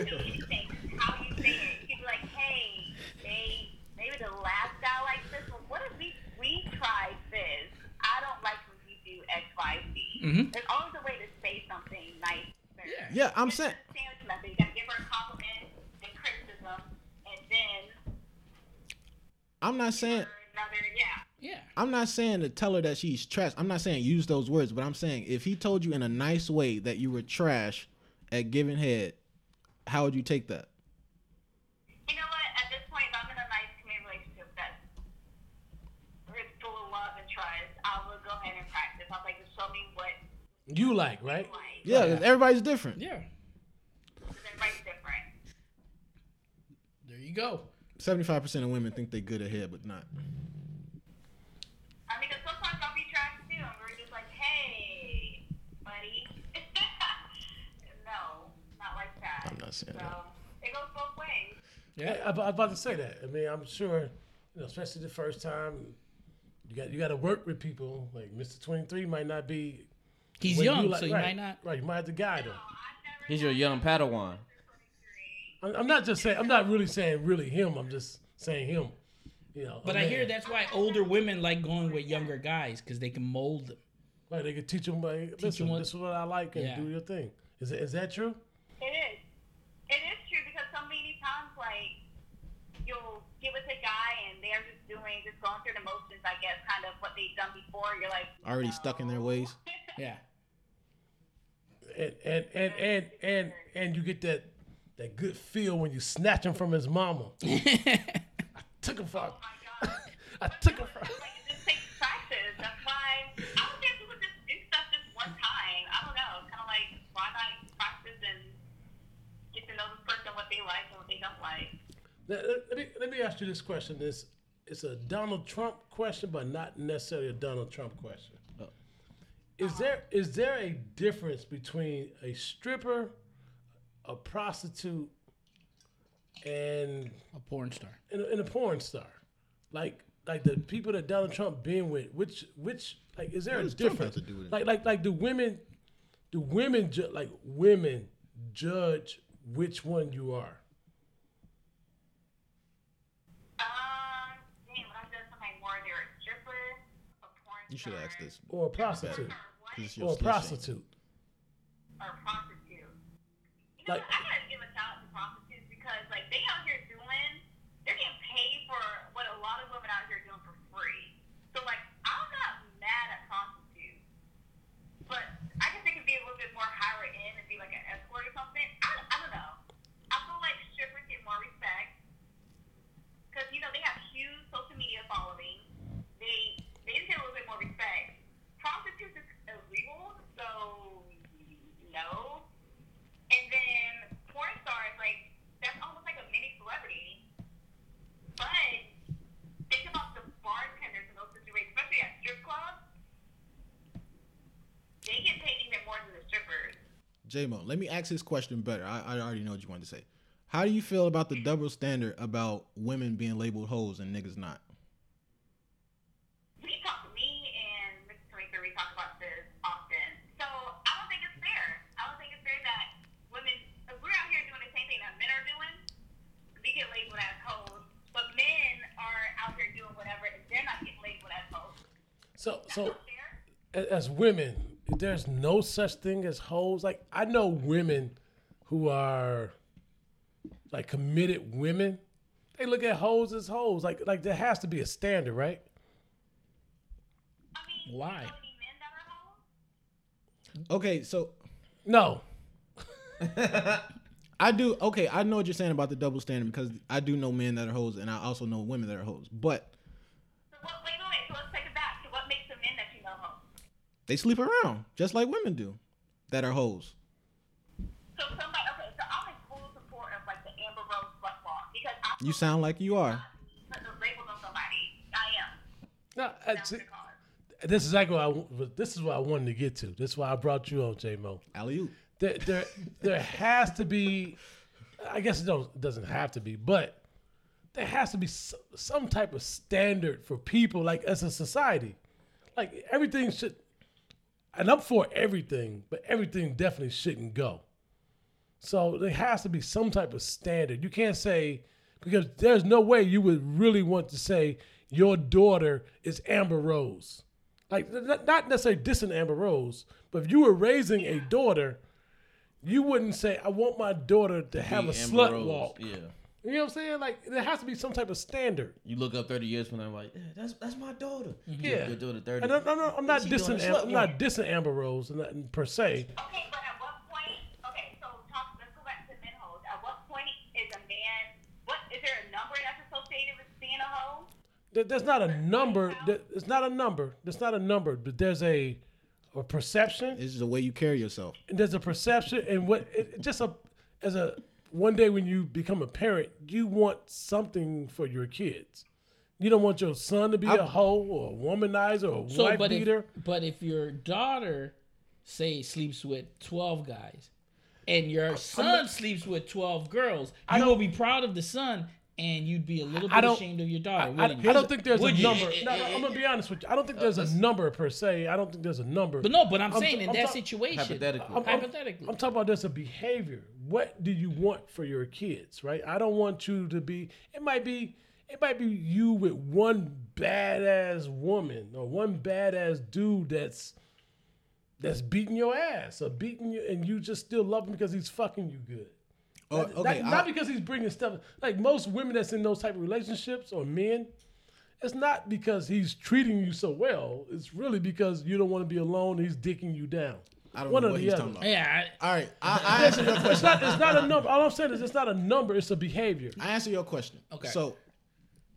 Anything, how you say it. You could be like, hey, they maybe mm-hmm. the last guy likes this. Well, what if we we tried this? I don't like when you do X, Y, Z. There's always a way to say something nice. Yeah, I'm saying You gotta give her a compliment, then criticism, and then I'm not saying another yeah. yeah. I'm not saying to tell her that she's trash. I'm not saying use those words, but I'm saying if he told you in a nice way that you were trash at giving head, how would you take that? You know what? At this point, if I'm in a nice committed relationship that's it's full of love and trust, I will go ahead and practice. I'll like, just show me what You like, right? you like. Yeah, 'cause everybody's different. Yeah. Because everybody's different. There you go. Seventy-five percent of women think they're good at head, but not. I mean, 'cause sometimes I'll be trash too, and we're just like, hey, buddy. no, not like that. I'm not saying so, it goes both ways. Yeah, I, I was about to say that. I mean, I'm sure, you know, especially the first time, you got you got to work with people. Like Mr. 23 might not be. He's what young, like- so you right, might not. Right, you might have to guide him. He's your young Padawan. I'm I'm not just saying. I'm not really saying really him. I'm just saying him. You know. But a I man. hear that's why older women like going with younger guys because they can mold them. Right, they could teach them. Like, listen, what- this is what I like, and Yeah. do your thing. Is it, is that true? It is. It is true because so many times, like, you'll get with a guy and they're just doing, just going through the motions, I guess, kind of what they've done before. You're like, Already stuck in their ways. Yeah. And and and and and and you get that that good feel when you snatch him from his mama. I took him from. oh my God. I took him from. like, it just takes practice. That's why I don't think people just do stuff just one time. I don't know. Kind of like, why not practice and get to know this person, what they like and what they don't like. Let, let- let me let me ask you this question. This it's a Donald Trump question, but not necessarily a Donald Trump question. Oh. Is there is there a difference between a stripper, a prostitute, and A porn star. and a, and a porn star? Like like the people that Donald Trump been with, which which like is there What a difference? have to do with? Like like like do women do women ju- like women judge which one you are? Um, dang, when I've done something more, they're a stripper, a porn You should ask this. Or a prostitute? or what? 'cause it's your Or a prostitute? or a prostitute. You know, Like- what? I gotta give a shout out to prostitutes because like they out here doing, they're getting paid for what a lot of women out here are doing for free. So like, I'm not mad at prostitutes, but I guess they could be a little bit more higher end and be like an escort or something. I, I don't know. I feel like strippers get more respect because you know they have huge social media following. They they just get a little bit more respect. Prostitutes is illegal, so no. And then porn stars, like that's almost like a mini celebrity. But think about the bartenders in those situations, especially at strip clubs. They get paid even more than the strippers. J Mo, let me ask this question better. I, I already know what you wanted to say. How do you feel about the double standard about women being labeled hoes and niggas not? we talk to me and Mr. Twinkler, we talk about this often. So I don't think it's fair. I don't think it's fair that women, if we're out here doing the same thing that men are doing, we get labeled as hoes, but men are out here doing whatever and they're not getting labeled as hoes. So That's so not fair. as women, there's no such thing as hoes. Like I know women who are like committed women. They look at hoes as hoes. Like like there has to be a standard, right? I mean, Why? you know any men that are hoes? Okay, so No. I do. Okay, I know what you're saying about the double standard because I do know men that are hoes and I also know women that are hoes. But they sleep around just like women do that are hoes. So somebody, okay, so I'm in full support of like the Amber Rose slut walk because I You sound like you are. labels on somebody. I am. No, That's that's, this is exactly what I, w- this is what I wanted to get to. This is why I brought you on, J Mo. Alley oop. there, there, there has to be. I guess it, don't, doesn't have to be, but there has to be some, some type of standard for people, like as a society. Like everything should, and I'm for everything, but everything definitely shouldn't go. So there has to be some type of standard. You can't say because there's no way you would really want to say your daughter is Amber Rose. Like not necessarily dissing Amber Rose, but if you were raising a daughter, you wouldn't say, "I want my daughter to have a Amber slut Rose, walk." Yeah. You know what I'm saying? Like there has to be some type of standard. You look up 30 years from now, like, yeah, that's that's my daughter. Mm-hmm. Yeah. Your daughter 30. And I'm, I'm not, I'm not dissing. Am- I'm not dissing Amber Rose and that- per se. Okay, but at what point? Okay, so talk. Let's go back to men hoes. At what point is a man? What is there a number that's associated with being a hoe? There- There's not a number. there- It's not a number. There's not a number, but there's a a perception. It's just the way you carry yourself. and there's a perception and what it, it just a as a one day when you become a parent, you want something for your kids. You don't want your son to be a hoe or a womanizer or a So, wife but beater. if, but if your daughter, say, sleeps with twelve guys, and your son sleeps with twelve girls, I you will be proud of the son, and you'd be a little I bit don't- ashamed of your daughter. I- wouldn't you? I don't think there's a you? number. No, no, I'm gonna be honest with you. I don't think uh, there's a number per se. I don't think there's a number. But no, but I'm, I'm saying t- in I'm that ta- situation, Hypothetically. I'm- I'm- hypothetically, I'm talking about there's a behavior. What do you want for your kids, right? I don't want you to be. It might be. It might be you with one badass woman or one badass dude that's that's beating your ass or beating you, and you just still love him because he's fucking you good. Oh, Not- okay, not, I- not because he's bringing stuff. Like most women that's in those type of relationships or men, it's not because he's treating you so well. It's really because you don't want to be alone. And he's dicking you down. I don't One know or what the he's other. talking about. yeah, I, All right, I, I answer your It's question. not. It's not a number. All I'm saying is it's not a number. It's a behavior. I answer your question. Okay. So,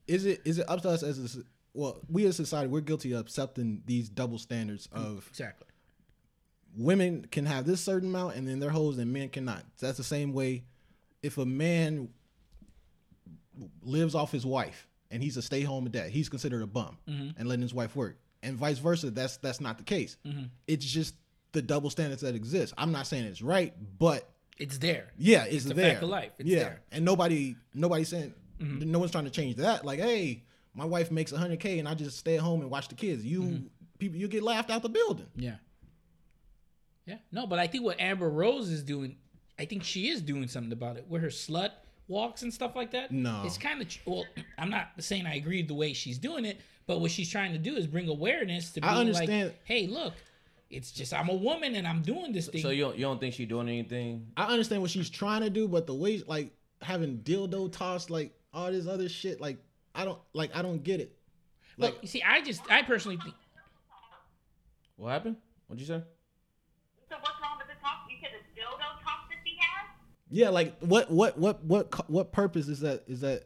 is it is it up to us as a, s- well, we as a society, we're guilty of accepting these double standards of exactly. women can have this certain amount and then they're hoes and men cannot. That's the same way if a man lives off his wife and he's a stay home dad, he's considered a bum and letting his wife work. And vice versa, that's that's not the case. It's just the double standards that exist. I'm not saying it's right, but It's there. yeah, it's, a there. fact of life. It's yeah, there. Mm-hmm. and nobody, nobody's saying, no one's trying to change that. Like, hey, my wife makes 100k and I just stay at home and watch the kids. You Mm-hmm. people, you get laughed out the building. Yeah. Yeah. No, but I think what Amber Rose is doing, I think she is doing something about it with her slut walks and stuff like that. No. It's kind of, well, I'm not saying I agree with the way she's doing it, but what she's trying to do is bring awareness to I understand. like, hey, look, it's just I'm a woman and I'm doing this thing. So you don't, you don't think she's doing anything? I understand what she's trying to do, but the way like having dildo tossed, like all this other shit, like I don't like I don't get it. Look, Like you see, I just, I personally think, What happened? What'd you say? So what's wrong with the talk? You said the dildo talk that she has? Yeah, like what what what what what purpose is that is that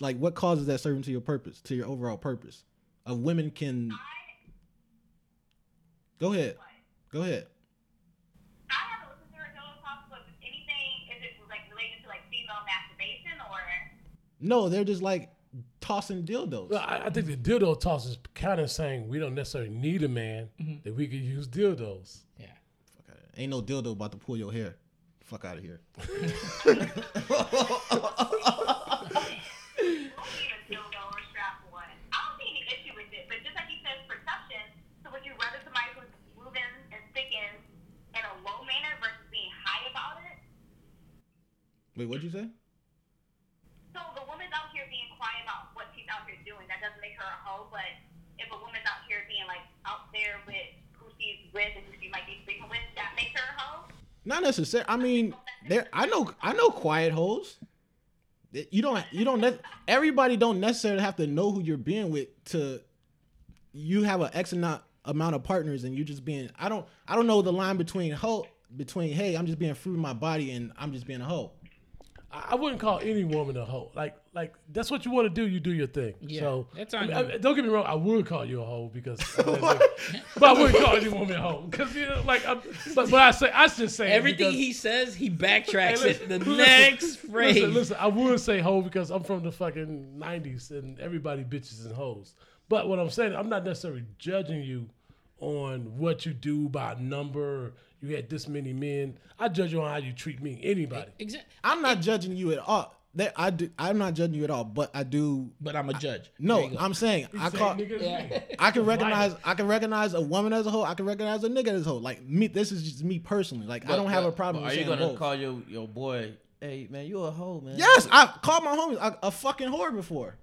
like what causes that serving to your purpose to your overall purpose of women can go ahead go ahead I haven't listened to her dildo talk, but if anything, is it like related to like female masturbation or? no they're just like tossing dildos Well, I, I think the dildo toss is kind of saying we don't necessarily need a man mm-hmm. that we could use dildos. yeah. Fuck outta- ain't no dildo about to pull your hair fuck out of here You don't need a dildo or strap one. I don't see any issue with it, but just like you said, perception. So would you rather somebody who's moving and sticking in a low manner versus being high about it? wait what'd you say So the woman's out here being quiet about what she's out here doing. That doesn't make her a hoe, but if a woman's out here being like out there with who she's with and who she might be sleeping with, Not necessarily. I mean, there. I know. I know quiet hoes. You don't. You don't. Ne- everybody don't necessarily have to know who you're being with to. You have an X amount amount of partners, and you're just being. I don't. I don't know the line between hoe between hey, I'm just being free with my body, and I'm just being a hoe. I I wouldn't call any woman a hoe. Like, like that's what you want to do. You do your thing. Yeah, so that's I mean, you. I- don't get me wrong. I would call you a hoe because, but I wouldn't call any woman a hoe because you know, like, I'm, but but I say I just say Everything because- he says, he backtracks Hey, it. The listen, next phrase. Listen, listen, I would say hoe because I'm from the fucking '90s and everybody bitches and hoes. But what I'm saying, I'm not necessarily judging you on what you do by number. You had this many men. I judge you on how you treat me. Anybody. Exactly. I'm not judging you at all. There, I do. I'm not judging you at all. But I do. But I'm a judge. No, There you go. I'm saying I Say call. Yeah. I can recognize I can recognize a woman as a whole. I can recognize a nigga as a hoe. Like me, this is just me personally. Like I don't have a problem. But with are you saying gonna both. call your your boy? Hey man, you a hoe man. Yes, I called my homies a, a fucking whore before.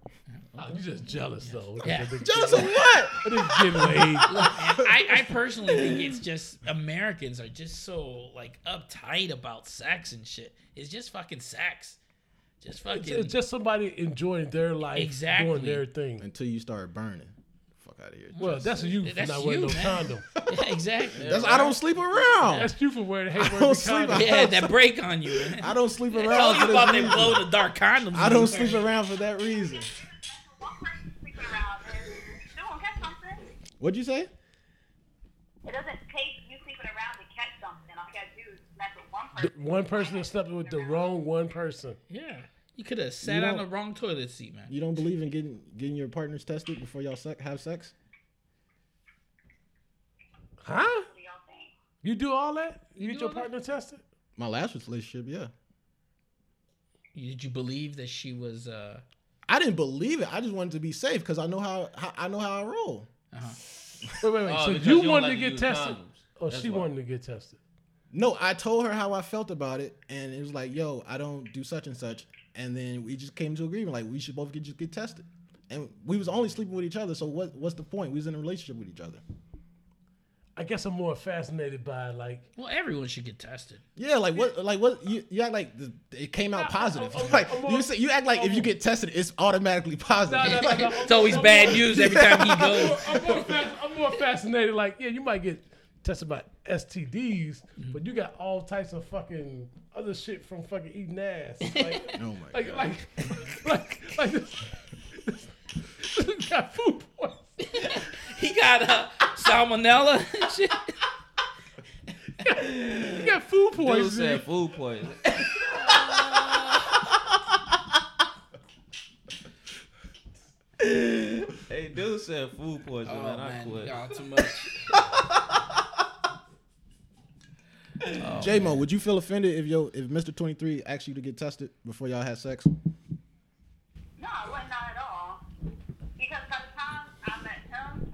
Oh, you just jealous though. Yeah. Jealous of what? Getting laid. I, I personally think it's just Americans are just so like uptight about sex and shit. It's just fucking sex. Just fucking. It's, it's just somebody enjoying their life, Exactly. doing their thing. Until you start burning. Fuck out of here. Well, that's you for That's not wearing you, no man. condom. Yeah, exactly. That's I don't sleep around. That's you for wearing hate don't sleep condom. yeah, that break on you. Man. I don't sleep around told for you this about that blow the dark condoms. I don't sleep around for that reason. One person sleeping around is still gonna catch something. What'd you say? It doesn't take you sleeping around to catch something. All you gotta do is mess with one person. The one person that slept with the wrong one person. Yeah. You could have sat on the wrong toilet seat, man. You don't believe in getting getting your partners tested before y'all sec- have sex? Huh? Y'all think? You do all that? You, do get your all that? partner tested? My last relationship, yeah. Did you believe that she was uh I didn't believe it. I just wanted to be safe because I know how, how I know how I roll. Wait, wait, wait. Oh, so because you you don't wanted like to to get use tested? condoms. Or That's she why. wanted to get tested? No, I told her how I felt about it, and it was like, "Yo, I don't do such and such," and then we just came to agreement like we should both get just get tested, and we was only sleeping with each other. So what? What's the point? We was in a relationship with each other. I guess I'm more fascinated by like well everyone should get tested. Yeah, like what? Like what? You, you act like the, it came out positive. I'm- like I'm more- you say, you act like if you get tested, it's automatically positive. No, no, no, no. It's always bad news every time he goes. I'm more, fas- I'm more fascinated. Like, yeah, you might get tested by STDs, Mm-hmm. but you got all types of fucking other shit from fucking eating ass. Like, oh my like, god. like, like, like this, this got food poisoning. He got uh, salmonella and shit. he got food poisoning. Dude poisoning. said food poisoning. hey, dude said food poisoning, Oh man. I man, quit. y'all too much. Oh, J Mo, would you feel offended if yo if Mr. Twenty Three asked you to get tested before y'all had sex? No, I was not at all. Because by the time I met him,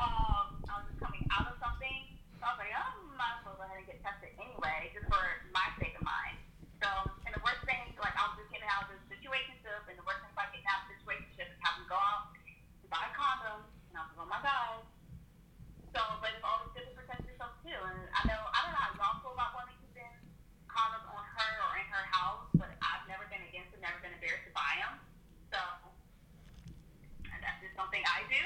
um, I was just coming out of something. So I was like, I might as well go ahead and get tested anyway, just for my sake of mind. So, and the worst thing, like, I was just getting out of this situationship, and the worst thing about getting out of the situationship is having to go out and buy a condom, and I was like, oh my god. So, but it's always good to protect yourself too. And I know, I don't know how y'all feel about women keeping condoms on her or in her house, but I've never been against it, never been embarrassed to buy them. So, and that's just something I do.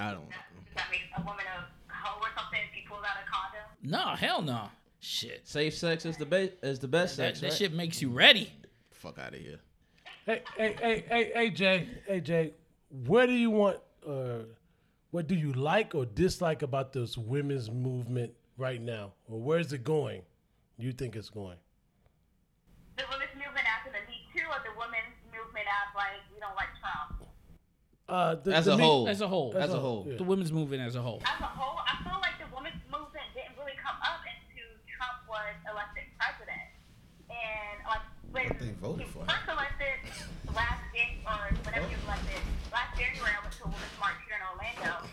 I don't. That, that makes a woman a hoe or something if she pulls out a condom. No, hell no. Shit. Safe sex is the best. Is the best That, sex. that right? shit makes you ready. Fuck out of here. Hey, hey, hey, hey, hey, Jay, hey, Jay, where do you want, uh, what do you like or dislike about this women's movement right now, or where's it going? You think it's going? The women's movement after the Me Too or the women's movement as like, we don't like Trump. Uh, the, As the a me- whole. As a whole. As a whole. yeah. The women's movement as a whole. As a whole, I feel like the women's movement didn't really come up until Trump was elected president. And like when they voted he for was first elected last Jan or whenever he was elected, last January I went to a women's march here in Orlando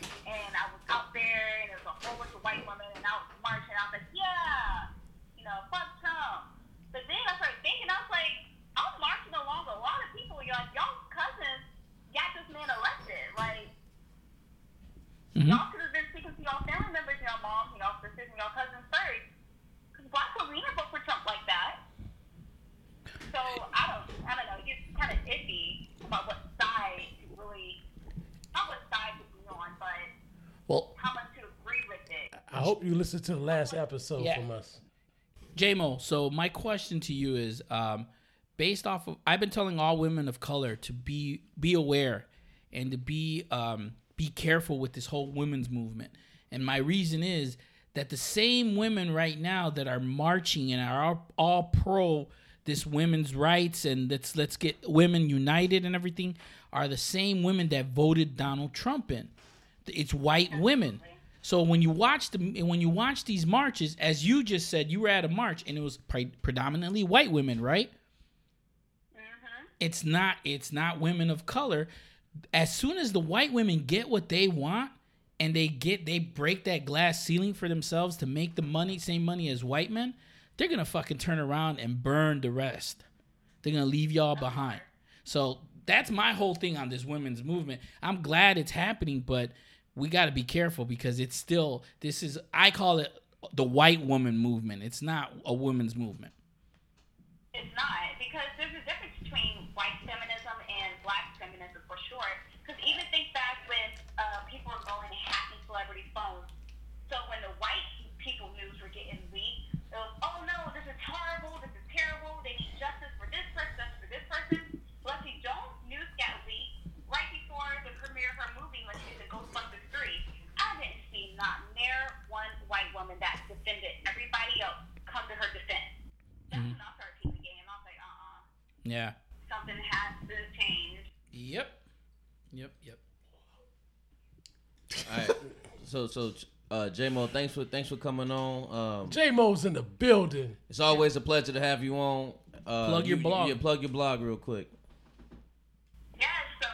Y'all could have been speaking to y'all family members, y'all moms, and y'all sisters, and y'all cousins first. Because why could we not vote for Trump like that? So I don't, I don't know. It's kind of iffy about what side to really, not what side to be on, but Well, how much to agree with it. I hope you listened to the last episode Yeah. from us. JMO, so my question to you is um, based off of I've been telling all women of color to be be aware and to be um, be careful with this whole women's movement. And my reason is that the same women right now that are marching and are all, all pro this women's rights and let's let's get women united and everything are the same women that voted Donald Trump in. It's white women. So when you watch the when you watch these marches, as you just said, you were at a march and it was pre- predominantly white women, right? Mm-hmm. It's not it's not women of color. As soon as the white women get what they want and they get they break that glass ceiling for themselves to make the money same money as white men, they're gonna fucking turn around and burn the rest. They're gonna leave y'all behind. So that's my whole thing on this women's movement. I'm glad it's happening, but we got to be careful because it's still this is I call it the white woman movement. It's not a women's movement. It's not because there's a difference between white feminism and black even think back when uh, people were going and hacking celebrity phones. So when the white people news were getting leaked, it was, oh no, this is horrible, this is terrible, they need justice for this person, justice for this person. Leslie Jones' news got leaked right before the premiere of her movie, when she did Ghostbusters 3. I didn't see not near one white woman that defended everybody else come to her defense. That's mm-hmm. when I started the game. I was like, uh-uh. Yeah. So so uh J Mo, thanks for thanks for coming on. Um J Mo's in the building. it's always a pleasure to have you on. Uh Plug your you- blog. Yeah, plug your blog real quick. Yeah, so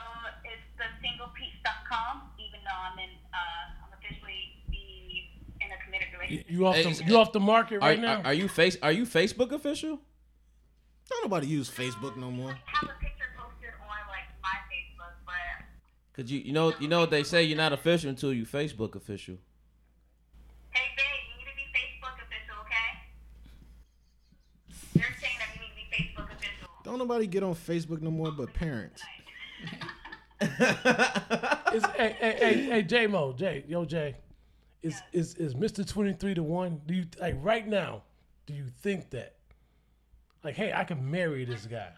it's the singlepiece.com, even though I'm in, uh, I'm officially the, in a committed You, relationship. you off Hey, the you off the market Are, right now? are, are you face are you Facebook official? Don't nobody use Facebook no more. I have a picture posted on, like, my Facebook, but Cause you you know you know what they say you're not official until you Facebook official. Hey, babe, you need to be Facebook official, okay? They're saying that you need to be Facebook official. Don't nobody get on Facebook no more but parents. Is, hey, hey, hey, hey, J Mo, J, yo, J, is is is Mister Twenty Three to one? Do you like right now? Do you think that? Like, hey, I can marry this guy.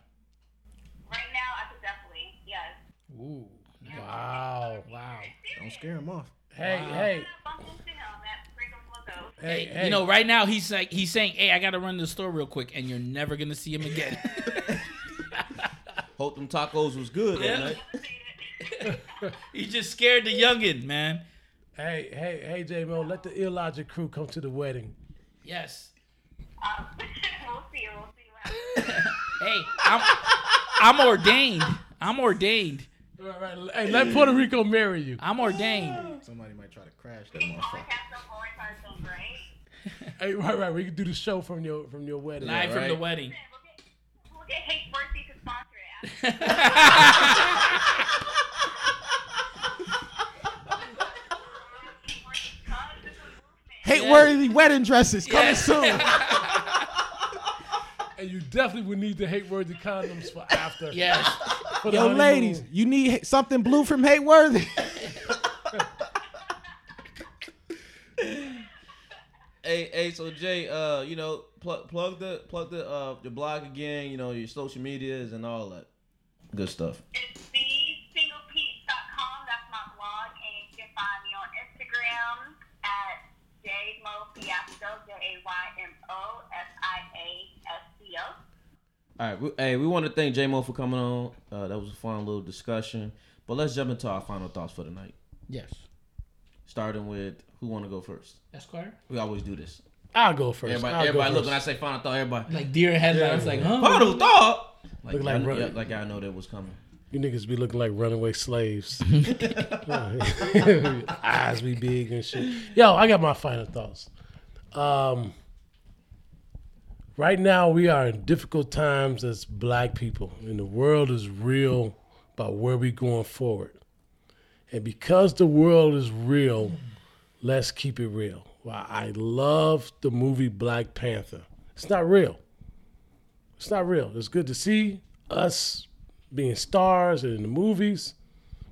Right now, I could definitely, yes. Ooh. Wow. Wow. Don't scare him off. Hey, hey, Bump into him at Freedom's Locos. hey, hey. You know, right now he's like he's saying, "Hey, I gotta run to the store real quick," and you're never gonna see him again. Hope them tacos was good that Yeah. night. he's just scared the youngin, man. hey, hey, hey, J Mo, let the illogic crew come to the wedding. Yes. Um, we'll see. We'll see what. Hey, I'm I'm ordained. I'm ordained. Right, right. Hey, let Puerto Rico marry you. I'm ordained. Somebody might try to crash that Always motherfucker. have some always have some, right? Hey, right, right. We can do the show from your from your wedding. Live from right. the wedding. We'll get, we'll Hate Mercy to sponsor it. Hate worthy wedding dresses coming Yes. soon. And you definitely would need the hate worthy condoms for after. Yes. For the Yo, honeymoon. ladies, you need something blue from Hate Worthy. Hey, hey, so Jay, uh, you know, plug plug the plug the uh the blog again, you know, your social medias and all that good stuff. It's thesinglepiece.com. That's my blog, and you can find me on Instagram at jaymofiasco, J A Y M O F I A S C O. All right, we, hey, we want to thank J Mo for coming on. Uh, that was a fun little discussion. But let's jump into our final thoughts for the night. Yes. Starting with who want to go first? Esquire. We always do this. I'll go first. Everybody, I'll go everybody look first. when I say final thought. Everybody Like deer in headlights. Like, huh? final thought. Like, Look like I, run- yeah, like I know that was coming. You niggas be looking like runaway slaves. Eyes be big and shit. Yo, I got my final thoughts. Um, right now, we are in difficult times as black people, and the world is real about where we're going forward. And because the world is real, let's keep it real. Well, I love the movie Black Panther. It's not real. It's not real. It's good to see us being stars and in the movies.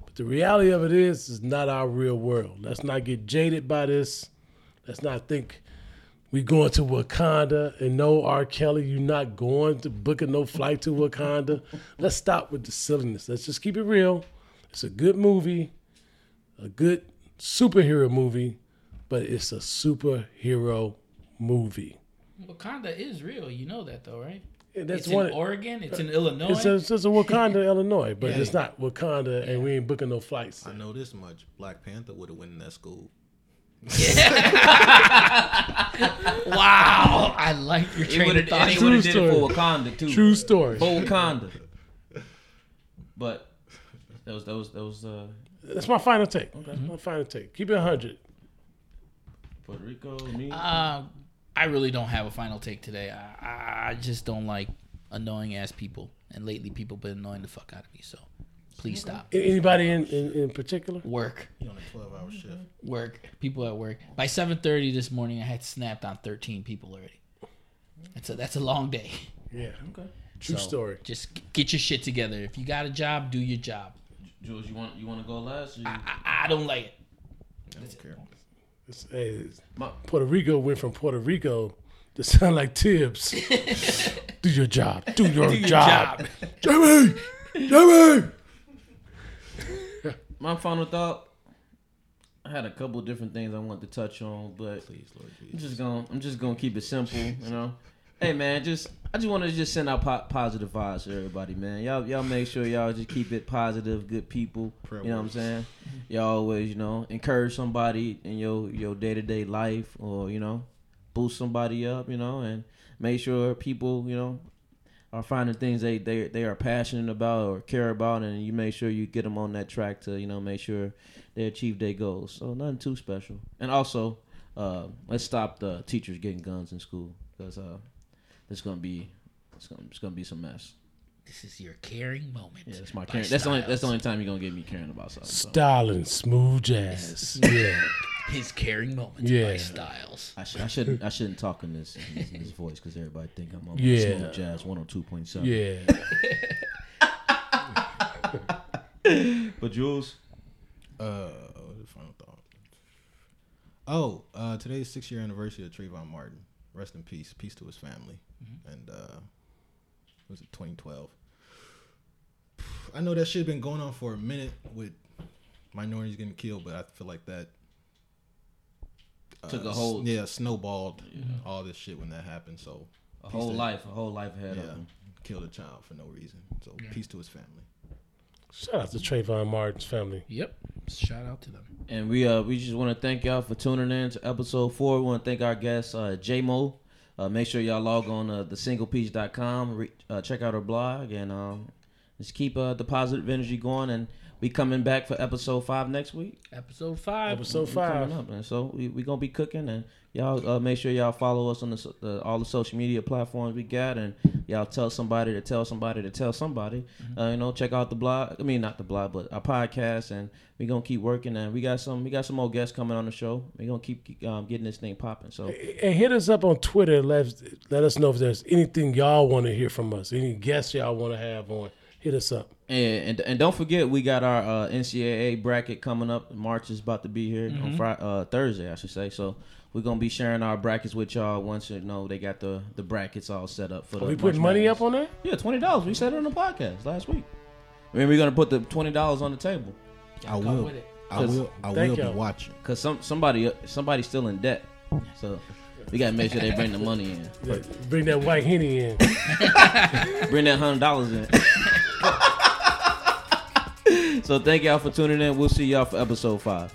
But the reality of it is, it's not our real world. Let's not get jaded by this. Let's not think we going to Wakanda and no R. Kelly, you're not going to book a no flight to Wakanda. Let's stop with the silliness. Let's just keep it real. It's a good movie, a good superhero movie, but it's a superhero movie. Wakanda is real. You know that though, right? And that's it's one. in Oregon. It's in Illinois. It's a, it's a Wakanda, Illinois, but Yeah. it's not Wakanda, and we ain't booking no flights. I know this much. Black Panther would have won that school. wow. I like your He train would of thought. have True did it story. for Wakanda too. True story. For Wakanda. But that was that was that was uh That's my final take. That's my final take. Keep it 100. Puerto Rico, me. Uh, I really don't have a final take today. I, I- I just don't like annoying ass people, and lately people been annoying the fuck out of me. So please stop. Anybody in, in, in particular? Work, You on a 12 hour shift. work. People at work. By seven thirty this morning, I had snapped on thirteen people already. That's a that's a long day. Yeah. Okay. True So, story. Just get your shit together. If you got a job, do your job. Jules, you want you want to go last? Or you, I, I don't like it. I don't care. It's- hey, it's- My- Puerto Rico went from Puerto Rico to sound like Tibbs. do your job. Do your, Do your job. job. Jimmy! Jimmy! My final thought. I had a couple of different things I wanted to touch on, but Please, Lord I'm just gonna I'm just gonna keep it simple, you know. Hey man, just I just want to just send out po- positive vibes to everybody, man. Y'all, y'all make sure y'all just keep it positive, good people. Prayer you know what I'm saying? Y'all always, you know, encourage somebody in your your day to day life, or you know, boost somebody up, you know, and make sure people, you know, are finding things they they they are passionate about or care about, and you make sure you get them on that track to, you know, make sure they achieve their goals. So nothing too special, and also. Uh, let's stop the teachers getting guns in school because uh, there's gonna be it's gonna, it's gonna be some mess. This is your caring moment. Yeah, that's my by caring. That's the only that's the only time you're gonna get me caring about something. So. Styling, smooth jazz. Yeah. His caring moments Yeah. by Styles. I, sh- I shouldn't I shouldn't talk in this in this, in this voice because everybody think I'm on Yeah. smooth jazz 102.7. Yeah. But Jules, Uh, the final thought? Oh, uh, today's six year anniversary of Trayvon Martin. Rest in peace. Peace to his family. And uh, was it 2012? I know that shit been going on for a minute with minorities getting killed, but I feel like that uh, Took a s- hold. Yeah, snowballed all this shit when that happened. So a whole to- life, a whole life ahead of yeah, him. killed a child for no reason. So peace to his family. Shout out to Trayvon Martin's family. Yep. Shout out to them. And we uh we just want to thank y'all for tuning in to episode four. We want to thank our guest uh, J Mo. Uh, make sure y'all log on uh, thesinglepiece.com, re- uh, check out our blog, and um, just keep uh, the positive energy going. And we coming back for episode five next week. Episode five. Episode We five. coming up, man. So we we gonna be cooking, and y'all uh, make sure y'all follow us on the, so- the all the social media platforms we got, and y'all tell somebody to tell somebody to tell somebody. Uh, you know, check out the blog. I mean, not the blog, but our podcast, and we gonna keep working. And we got some we got some more guests coming on the show. We gonna keep keep, um, getting this thing popping. So And hit us up on Twitter. Let let us know if there's anything y'all want to hear from us. Any guests y'all want to have on. Hit us up. and, and and don't forget we got our uh, NCAA bracket coming up. March is about to be here on Friday, uh, Thursday, I should say. So. We're gonna be sharing our brackets with y'all once you know they got the, the brackets all set up for the we March putting money Madness. up on that? Yeah, twenty dollars. We said it on the podcast last week. I mean, we're gonna put the twenty dollars on the table I will. with it. I will. I Thank will be y'all. watching. because some somebody somebody's still in debt, so we gotta make sure they bring the money in. Bring that white henny in. Bring that hundred dollars in. so thank y'all for tuning in. We'll see y'all for episode five.